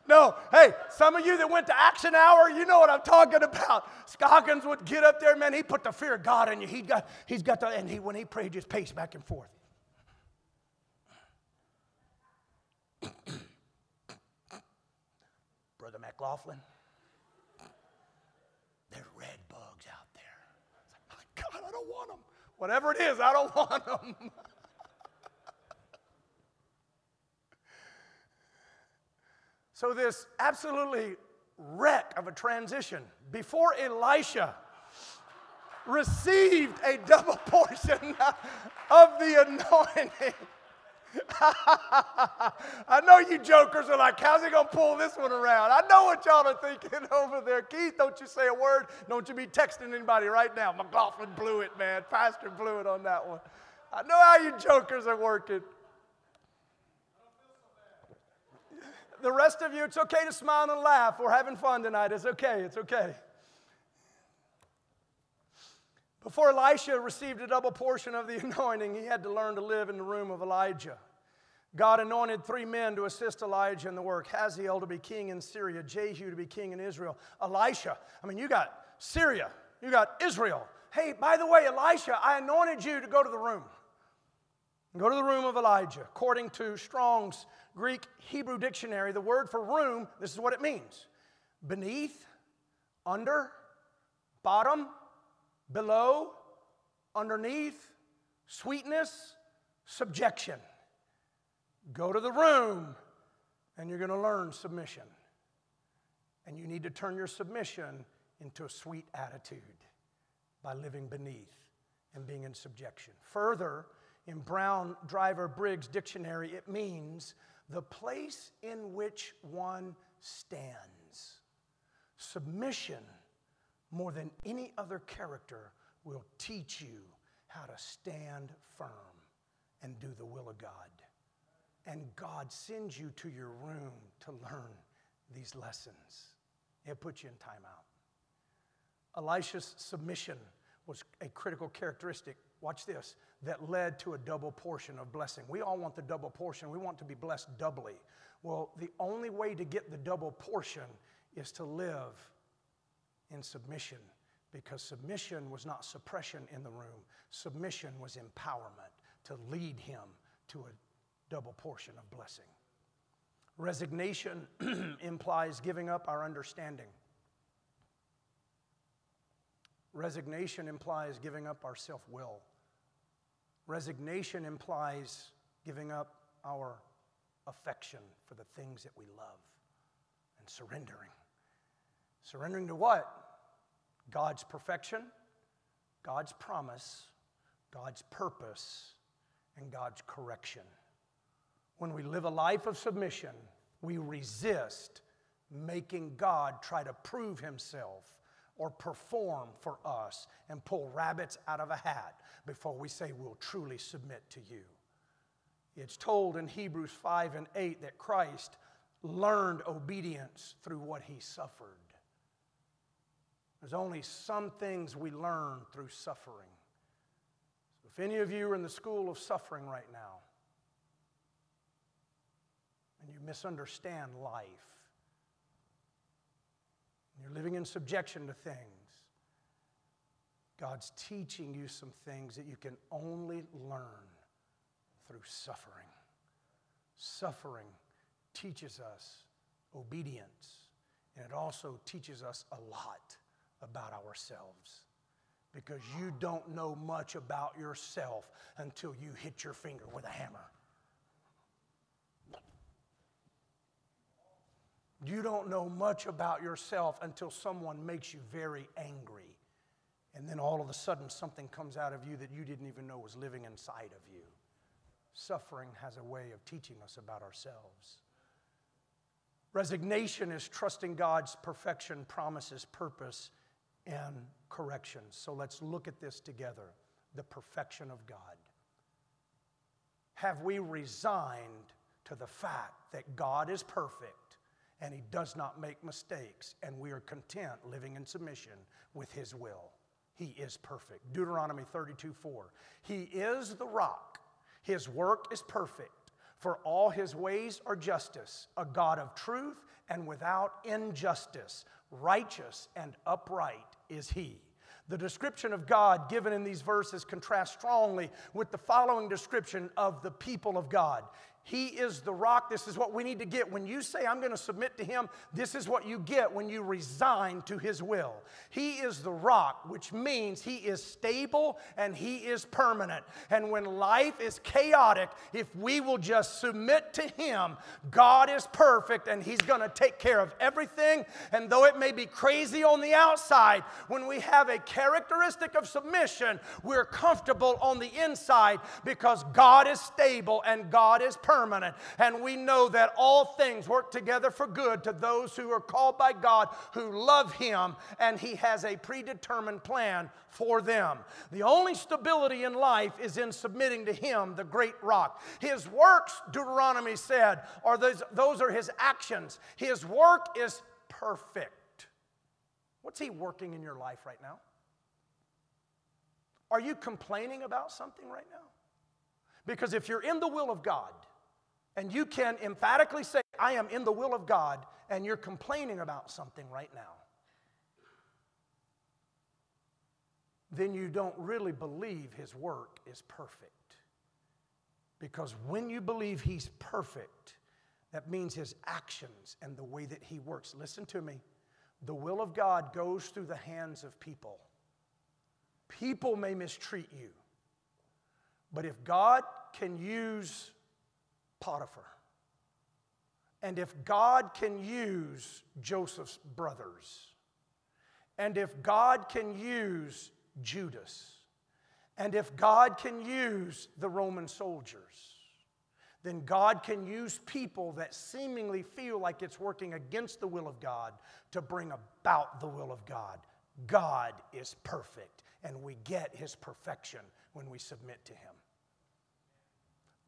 No, hey, some of you that went to Action Hour, you know what I'm talking about. Scoggins would get up there, man. He put the fear of God in you. He got, he's got the, and he, when he prayed, just paced back and forth. Brother McLaughlin, there's red bugs out there. Like, My God, I don't want them. Whatever it is, I don't want them. So, this absolutely wreck of a transition before Elisha received a double portion of the anointing. I know you jokers are like, how's he gonna pull this one around? I know what y'all are thinking over there. Keith, don't you say a word. Don't you be texting anybody right now. McLaughlin blew it, man. Pastor blew it on that one. I know how you jokers are working. The rest of you, it's okay to smile and laugh. We're having fun tonight. It's okay. It's okay. Before Elisha received a double portion of the anointing, he had to learn to live in the room of Elijah. God anointed three men to assist Elijah in the work Hazael to be king in Syria, Jehu to be king in Israel, Elisha. I mean, you got Syria, you got Israel. Hey, by the way, Elisha, I anointed you to go to the room. Go to the room of Elijah. According to Strong's Greek Hebrew dictionary, the word for room, this is what it means beneath, under, bottom, below, underneath, sweetness, subjection. Go to the room and you're going to learn submission. And you need to turn your submission into a sweet attitude by living beneath and being in subjection. Further, in Brown Driver Briggs dictionary, it means the place in which one stands. Submission, more than any other character, will teach you how to stand firm and do the will of God. And God sends you to your room to learn these lessons. It puts you in timeout. Elisha's submission was a critical characteristic watch this, that led to a double portion of blessing. We all want the double portion. We want to be blessed doubly. Well, the only way to get the double portion is to live in submission because submission was not suppression in the room, submission was empowerment to lead him to a double portion of blessing. Resignation implies giving up our understanding. Resignation implies giving up our self will. Resignation implies giving up our affection for the things that we love and surrendering. Surrendering to what? God's perfection, God's promise, God's purpose, and God's correction. When we live a life of submission, we resist making God try to prove himself or perform for us and pull rabbits out of a hat before we say we'll truly submit to you. It's told in Hebrews 5 and 8 that Christ learned obedience through what he suffered. There's only some things we learn through suffering. So if any of you are in the school of suffering right now, and you misunderstand life, and you're living in subjection to things, God's teaching you some things that you can only learn through suffering. Suffering teaches us obedience, and it also teaches us a lot about ourselves because you don't know much about yourself until you hit your finger with a hammer. You don't know much about yourself until someone makes you very angry. And then all of a sudden, something comes out of you that you didn't even know was living inside of you. Suffering has a way of teaching us about ourselves. Resignation is trusting God's perfection, promises, purpose, and corrections. So let's look at this together the perfection of God. Have we resigned to the fact that God is perfect and He does not make mistakes, and we are content living in submission with His will? He is perfect. Deuteronomy 32 4. He is the rock, His work is perfect. For all his ways are justice, a God of truth and without injustice. Righteous and upright is he. The description of God given in these verses contrasts strongly with the following description of the people of God. He is the rock. This is what we need to get. When you say, I'm going to submit to Him, this is what you get when you resign to His will. He is the rock, which means He is stable and He is permanent. And when life is chaotic, if we will just submit to Him, God is perfect and He's going to take care of everything. And though it may be crazy on the outside, when we have a characteristic of submission, we're comfortable on the inside because God is stable and God is permanent permanent. And we know that all things work together for good to those who are called by God, who love Him, and He has a predetermined plan for them. The only stability in life is in submitting to Him, the great rock. His works, Deuteronomy said, are those, those are His actions. His work is perfect. What's He working in your life right now? Are you complaining about something right now? Because if you're in the will of God, and you can emphatically say, I am in the will of God, and you're complaining about something right now, then you don't really believe His work is perfect. Because when you believe He's perfect, that means His actions and the way that He works. Listen to me. The will of God goes through the hands of people. People may mistreat you, but if God can use Potiphar. And if God can use Joseph's brothers, and if God can use Judas, and if God can use the Roman soldiers, then God can use people that seemingly feel like it's working against the will of God to bring about the will of God. God is perfect, and we get his perfection when we submit to him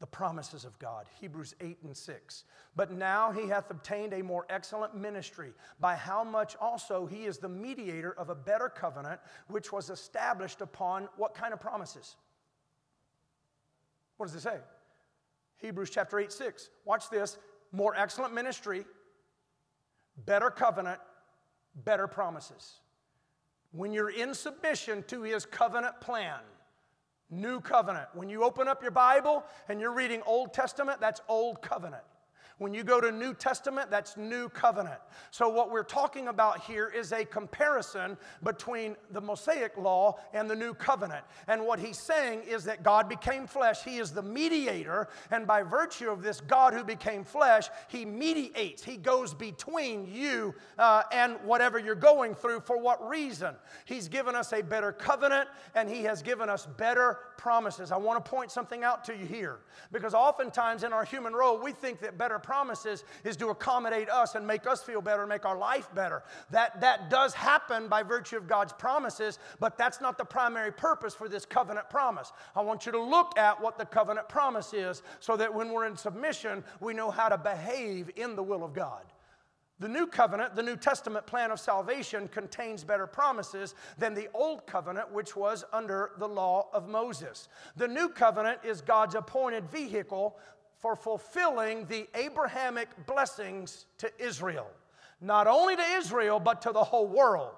the promises of God. Hebrews 8 and 6. But now he hath obtained a more excellent ministry, by how much also he is the mediator of a better covenant, which was established upon what kind of promises? What does it say? Hebrews chapter 8, 6. Watch this. More excellent ministry, better covenant, better promises. When you're in submission to his covenant plan, New covenant. When you open up your Bible and you're reading Old Testament, that's Old covenant. When you go to New Testament, that's New Covenant. So, what we're talking about here is a comparison between the Mosaic law and the New Covenant. And what he's saying is that God became flesh, He is the mediator, and by virtue of this God who became flesh, He mediates, He goes between you uh, and whatever you're going through. For what reason? He's given us a better covenant and He has given us better promises. I want to point something out to you here because oftentimes in our human role, we think that better promises promises is to accommodate us and make us feel better, and make our life better. That, that does happen by virtue of God's promises, but that's not the primary purpose for this covenant promise. I want you to look at what the covenant promise is so that when we're in submission, we know how to behave in the will of God. The new covenant, the New Testament plan of salvation, contains better promises than the old covenant, which was under the law of Moses. The new covenant is God's appointed vehicle for fulfilling the Abrahamic blessings to Israel. Not only to Israel, but to the whole world.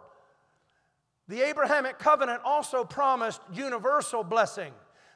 The Abrahamic covenant also promised universal blessing.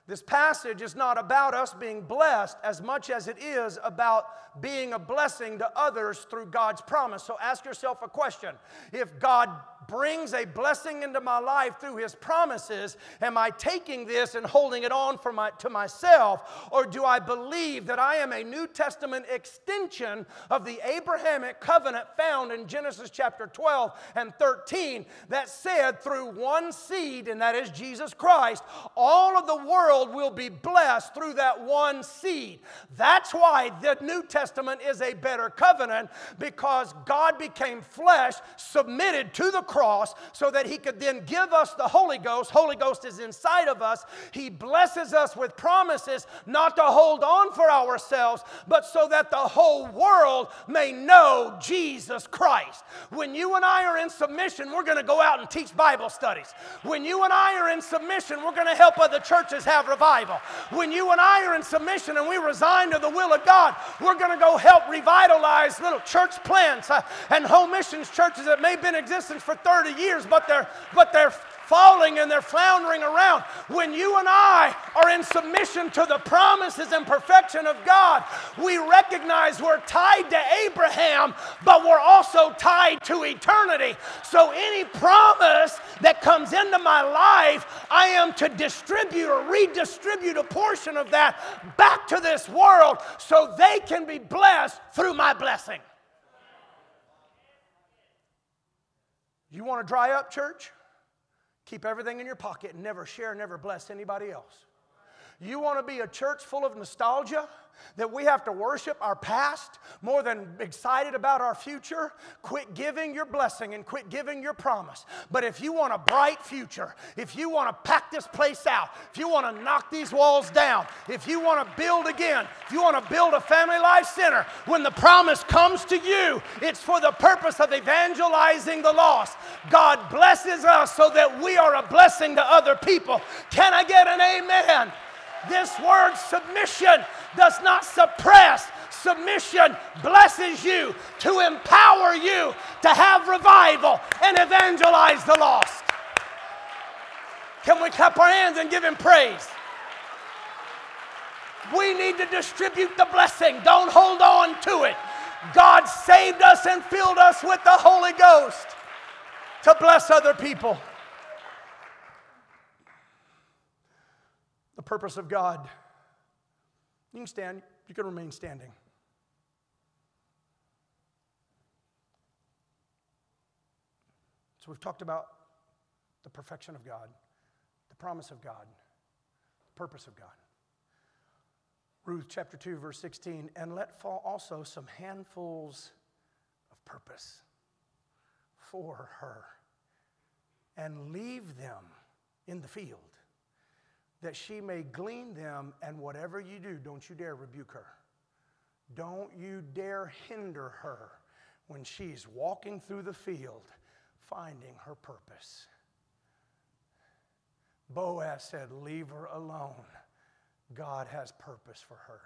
This passage is not about us being blessed as much as it is about being a blessing to others through God's promise. So ask yourself a question. If God brings a blessing into my life through his promises, am I taking this and holding it on for my, to myself? Or do I believe that I am a New Testament extension of the Abrahamic covenant found in Genesis chapter 12 and 13 that said, through one seed, and that is Jesus Christ, all of the world will be blessed through that one seed. That's why the New Testament is a better covenant because God became flesh, submitted to the cross so that he could then give us the Holy Ghost. Holy Ghost is inside of us. He blesses us with promises not to hold on for ourselves, but so that the whole world may know Jesus Christ. When you and I are in submission, we're going to go out and teach Bible studies. When you and I are in submission, we're going to help other churches have revival. When you and I are in submission and we resign to the will of God, we're going to go help revitalize little church plants uh, and home missions churches that may have been in existence for 30 years, but they're, but they're falling and they're floundering around. When you and I are in submission to the promises and perfection of God, we recognize we're tied to Abraham, but we're also tied to eternity. So any promise that comes into my life, I am to distribute or redistribute a portion of that back to this world so they can be blessed through my blessing. You want to dry up, church? Keep everything in your pocket and never share, never bless anybody else. You want to be a church full of nostalgia? That we have to worship our past more than excited about our future? Quit giving your blessing and quit giving your promise. But if you want a bright future, if you want to pack this place out, if you want to knock these walls down, if you want to build again, if you want to build a family life center, when the promise comes to you, it's for the purpose of evangelizing the lost. God blesses us so that we are a blessing to other people. Can I get an amen? This word submission does not suppress. Submission blesses you to empower you to have revival and evangelize the lost. Can we clap our hands and give him praise? We need to distribute the blessing. Don't hold on to it. God saved us and filled us with the Holy Ghost to bless other people. the purpose of God. You can stand, you can remain standing. So we've talked about the perfection of God, the promise of God, the purpose of God. Ruth chapter 2, verse 16, and let fall also some handfuls of purpose for her, and leave them in the field that she may glean them, and whatever you do, don't you dare rebuke her. Don't you dare hinder her when she's walking through the field finding her purpose. Boaz said, Leave her alone. God has purpose for her.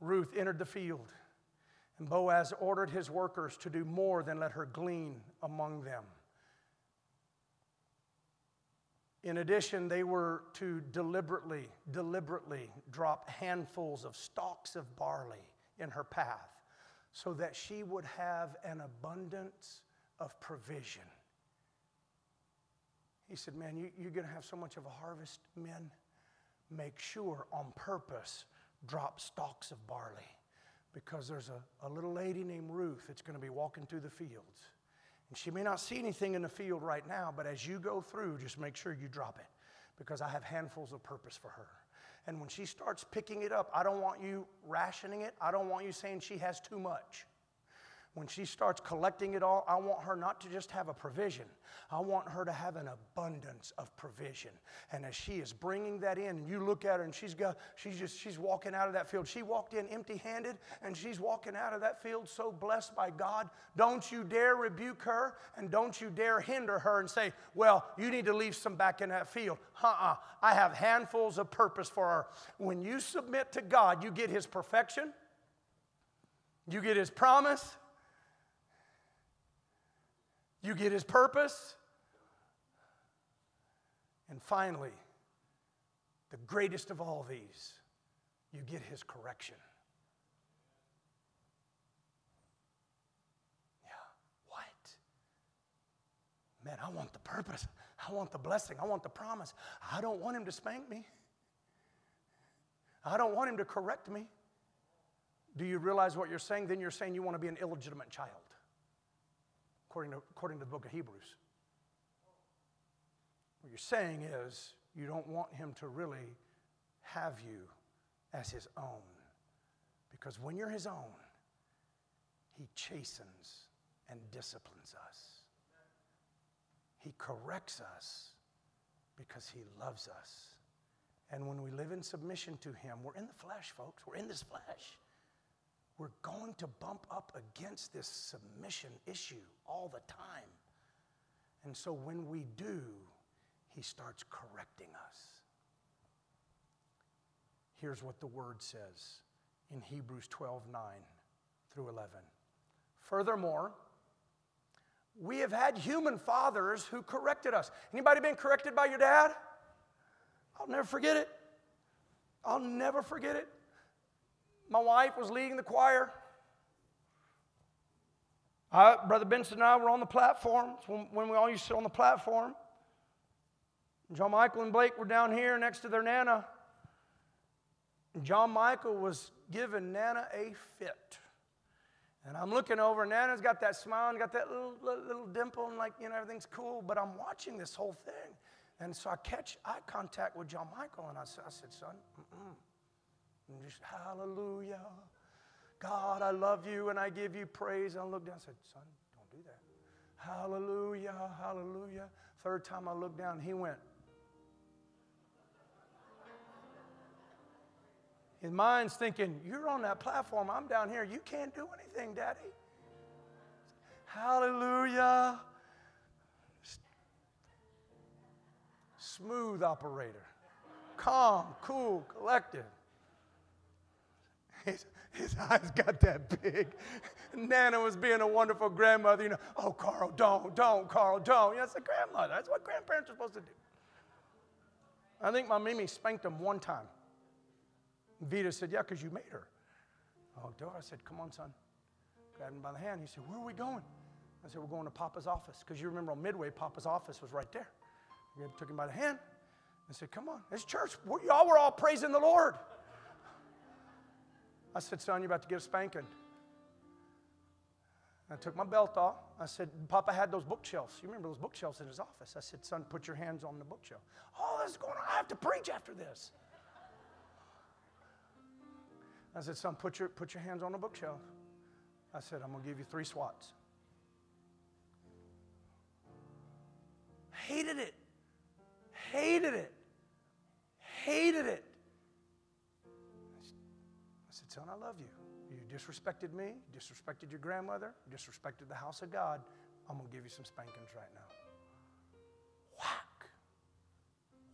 Ruth entered the field, and Boaz ordered his workers to do more than let her glean among them. In addition, they were to deliberately, deliberately drop handfuls of stalks of barley in her path so that she would have an abundance of provision. He said, Man, you, you're going to have so much of a harvest, men. Make sure on purpose drop stalks of barley because there's a, a little lady named Ruth that's going to be walking through the fields. And she may not see anything in the field right now, but as you go through, just make sure you drop it because I have handfuls of purpose for her. And when she starts picking it up, I don't want you rationing it. I don't want you saying she has too much. When she starts collecting it all, I want her not to just have a provision. I want her to have an abundance of provision. And as she is bringing that in, and you look at her and she's got, she's just, she's walking out of that field. She walked in empty handed and she's walking out of that field so blessed by God. Don't you dare rebuke her and don't you dare hinder her and say, well, you need to leave some back in that field. Uh uh I have handfuls of purpose for her. When you submit to God, you get His perfection, you get His promise you get his purpose. And finally, the greatest of all these, you get his correction. Yeah, what? Man, I want the purpose. I want the blessing. I want the promise. I don't want him to spank me. I don't want him to correct me. Do you realize what you're saying? Then you're saying you want to be an illegitimate child according to, according to the book of Hebrews. What you're saying is you don't want him to really have you as his own. Because when you're his own, he chastens and disciplines us. He corrects us because he loves us. And when we live in submission to him, we're in the flesh, folks. We're in this flesh we're going to bump up against this submission issue all the time. And so when we do, he starts correcting us. Here's what the word says in Hebrews 12 9 through 11. Furthermore, we have had human fathers who corrected us. Anybody been corrected by your dad? I'll never forget it. I'll never forget it my wife was leading the choir. I, Brother Benson and I were on the platform when, when we all used to sit on the platform. John Michael and Blake were down here next to their Nana. John Michael was giving Nana a fit. And I'm looking over, and Nana's got that smile and got that little, little, little dimple, and like, you know, everything's cool, but I'm watching this whole thing. And so I catch eye contact with John Michael, and I, I said, son, mm-mm. And just hallelujah. God, I love you and I give you praise. And I looked down and said, Son, don't do that. Hallelujah, hallelujah. Third time I looked down, he went. His mind's thinking, You're on that platform. I'm down here. You can't do anything, Daddy. Hallelujah. Smooth operator. Calm, cool, collected. His, his eyes got that big. Nana was being a wonderful grandmother. You know, oh, Carl, don't, don't, Carl, don't. Yeah, it's a grandmother. That's what grandparents are supposed to do. I think my Mimi spanked him one time. Vita said, Yeah, because you made her. Oh, do I said, Come on, son. Grabbed him by the hand. He said, Where are we going? I said, We're going to Papa's office. Because you remember on Midway, Papa's office was right there. We took him by the hand. I said, Come on, it's church. Y'all were all praising the Lord. I said, Son, you're about to get a spanking. I took my belt off. I said, Papa had those bookshelves. You remember those bookshelves in his office? I said, Son, put your hands on the bookshelf. Oh, this is going on. I have to preach after this. I said, Son, put your, put your hands on the bookshelf. I said, I'm going to give you three swats. Hated it. Hated it. Hated it Son, I love you. You disrespected me, disrespected your grandmother, disrespected the house of God. I'm going to give you some spankings right now. Whack.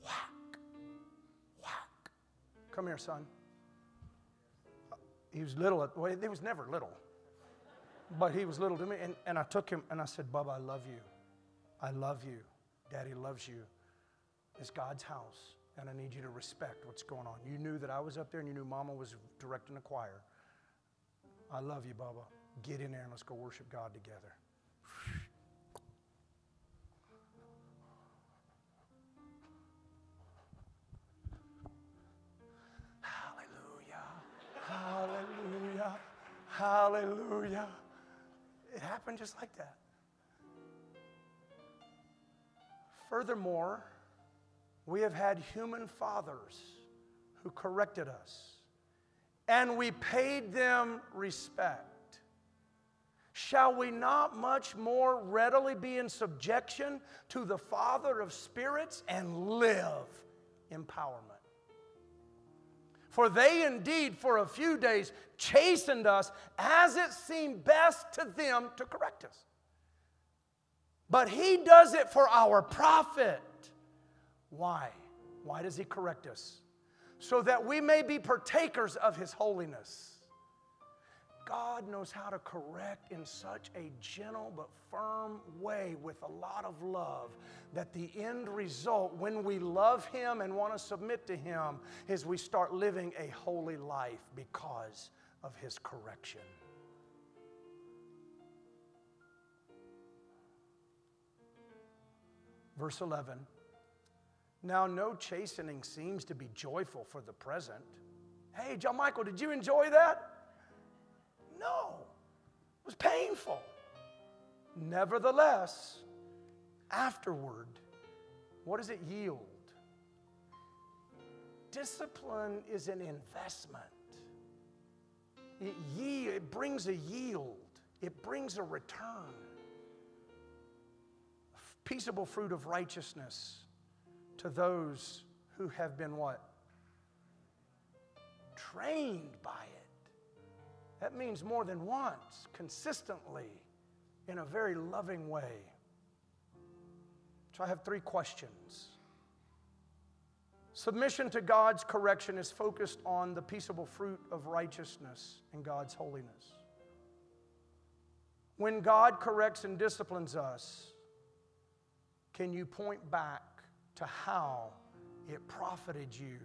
Whack. Whack. Come here, son. Uh, he was little, well, he was never little, but he was little to me. And, and I took him and I said, Bubba, I love you. I love you. Daddy loves you. It's God's house and I need you to respect what's going on. You knew that I was up there and you knew Mama was directing the choir. I love you, Bubba. Get in there and let's go worship God together. Hallelujah. Hallelujah. Hallelujah. It happened just like that. Furthermore, we have had human fathers who corrected us, and we paid them respect. Shall we not much more readily be in subjection to the Father of spirits and live empowerment? For they indeed, for a few days, chastened us as it seemed best to them to correct us. But he does it for our profit. Why? Why does he correct us? So that we may be partakers of his holiness. God knows how to correct in such a gentle but firm way with a lot of love that the end result, when we love Him and want to submit to Him, is we start living a holy life because of His correction. Verse 11 Now, no chastening seems to be joyful for the present. Hey, John Michael, did you enjoy that? No, it was painful. Nevertheless, afterward, what does it yield? Discipline is an investment. It, ye- it brings a yield, it brings a return. Peaceable fruit of righteousness to those who have been what? Trained by it. That means more than once, consistently, in a very loving way. So I have three questions. Submission to God's correction is focused on the peaceable fruit of righteousness and God's holiness. When God corrects and disciplines us, can you point back to how it profited you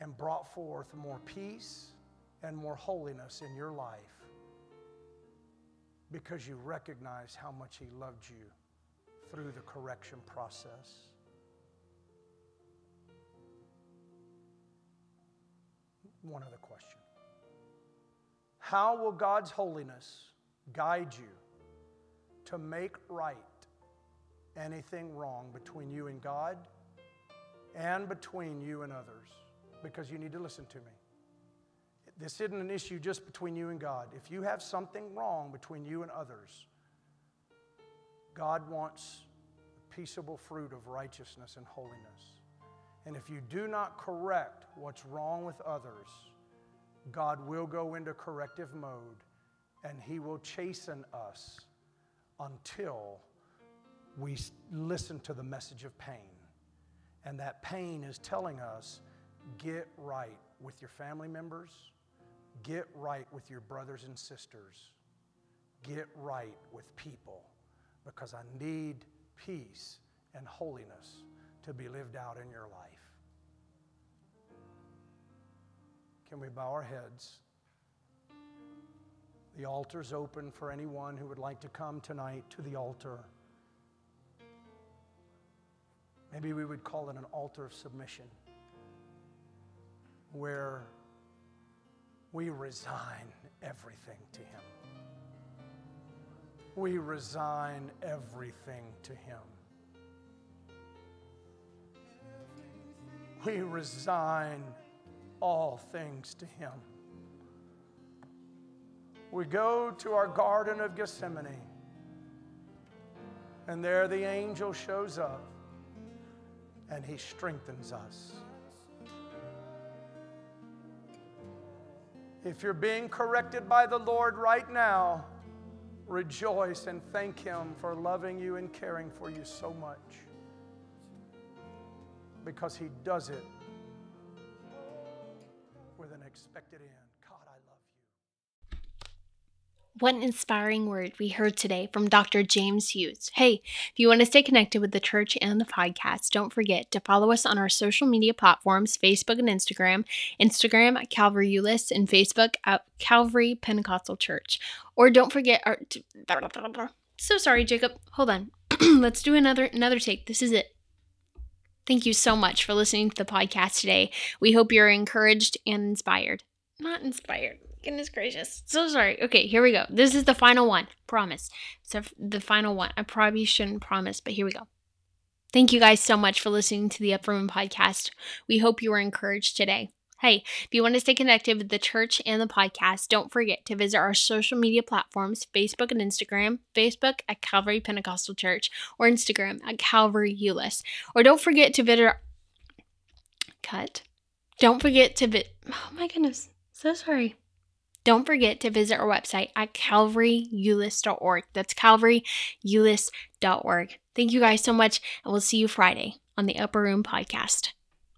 and brought forth more peace and more holiness in your life because you recognize how much He loved you through the correction process? One other question How will God's holiness guide you to make right anything wrong between you and God and between you and others? Because you need to listen to me. This isn't an issue just between you and God. If you have something wrong between you and others, God wants peaceable fruit of righteousness and holiness. And if you do not correct what's wrong with others, God will go into corrective mode and He will chasten us until we listen to the message of pain. And that pain is telling us get right with your family members, get right with your brothers and sisters, get right with people, because I need peace and holiness to be lived out in your life. Can we bow our heads? The altar's open for anyone who would like to come tonight to the altar. Maybe we would call it an altar of submission, where we resign everything to Him. We resign everything to Him. We resign all things to Him. We go to our Garden of Gethsemane, and there the angel shows up and he strengthens us. If you're being corrected by the Lord right now, rejoice and thank Him for loving you and caring for you so much. Because He does it with an expected end. God, I love you. What an inspiring word we heard today from Dr. James Hughes. Hey, if you want to stay connected with the church and the podcast, don't forget to follow us on our social media platforms Facebook and Instagram. Instagram at Calvary Euless and Facebook at Calvary Pentecostal Church. Or don't forget our. So sorry, Jacob. Hold on. Let's do another another take. This is it. Thank you so much for listening to the podcast today. We hope you're encouraged and inspired. Not inspired. Goodness gracious. So sorry. Okay, here we go. This is the final one. Promise. So the final one. I probably shouldn't promise, but here we go. Thank you guys so much for listening to the Upper Room podcast. We hope you were encouraged today. Hey, if you want to stay connected with the church and the podcast, don't forget to visit our social media platforms Facebook and Instagram, Facebook at Calvary Pentecostal Church, or Instagram at Calvary Euless. Or don't forget to visit our. Cut. Don't forget to visit. Oh my goodness. So sorry. Don't forget to visit our website at calvaryeuless.org. That's calvaryeuless.org. Thank you guys so much, and we'll see you Friday on the Upper Room Podcast.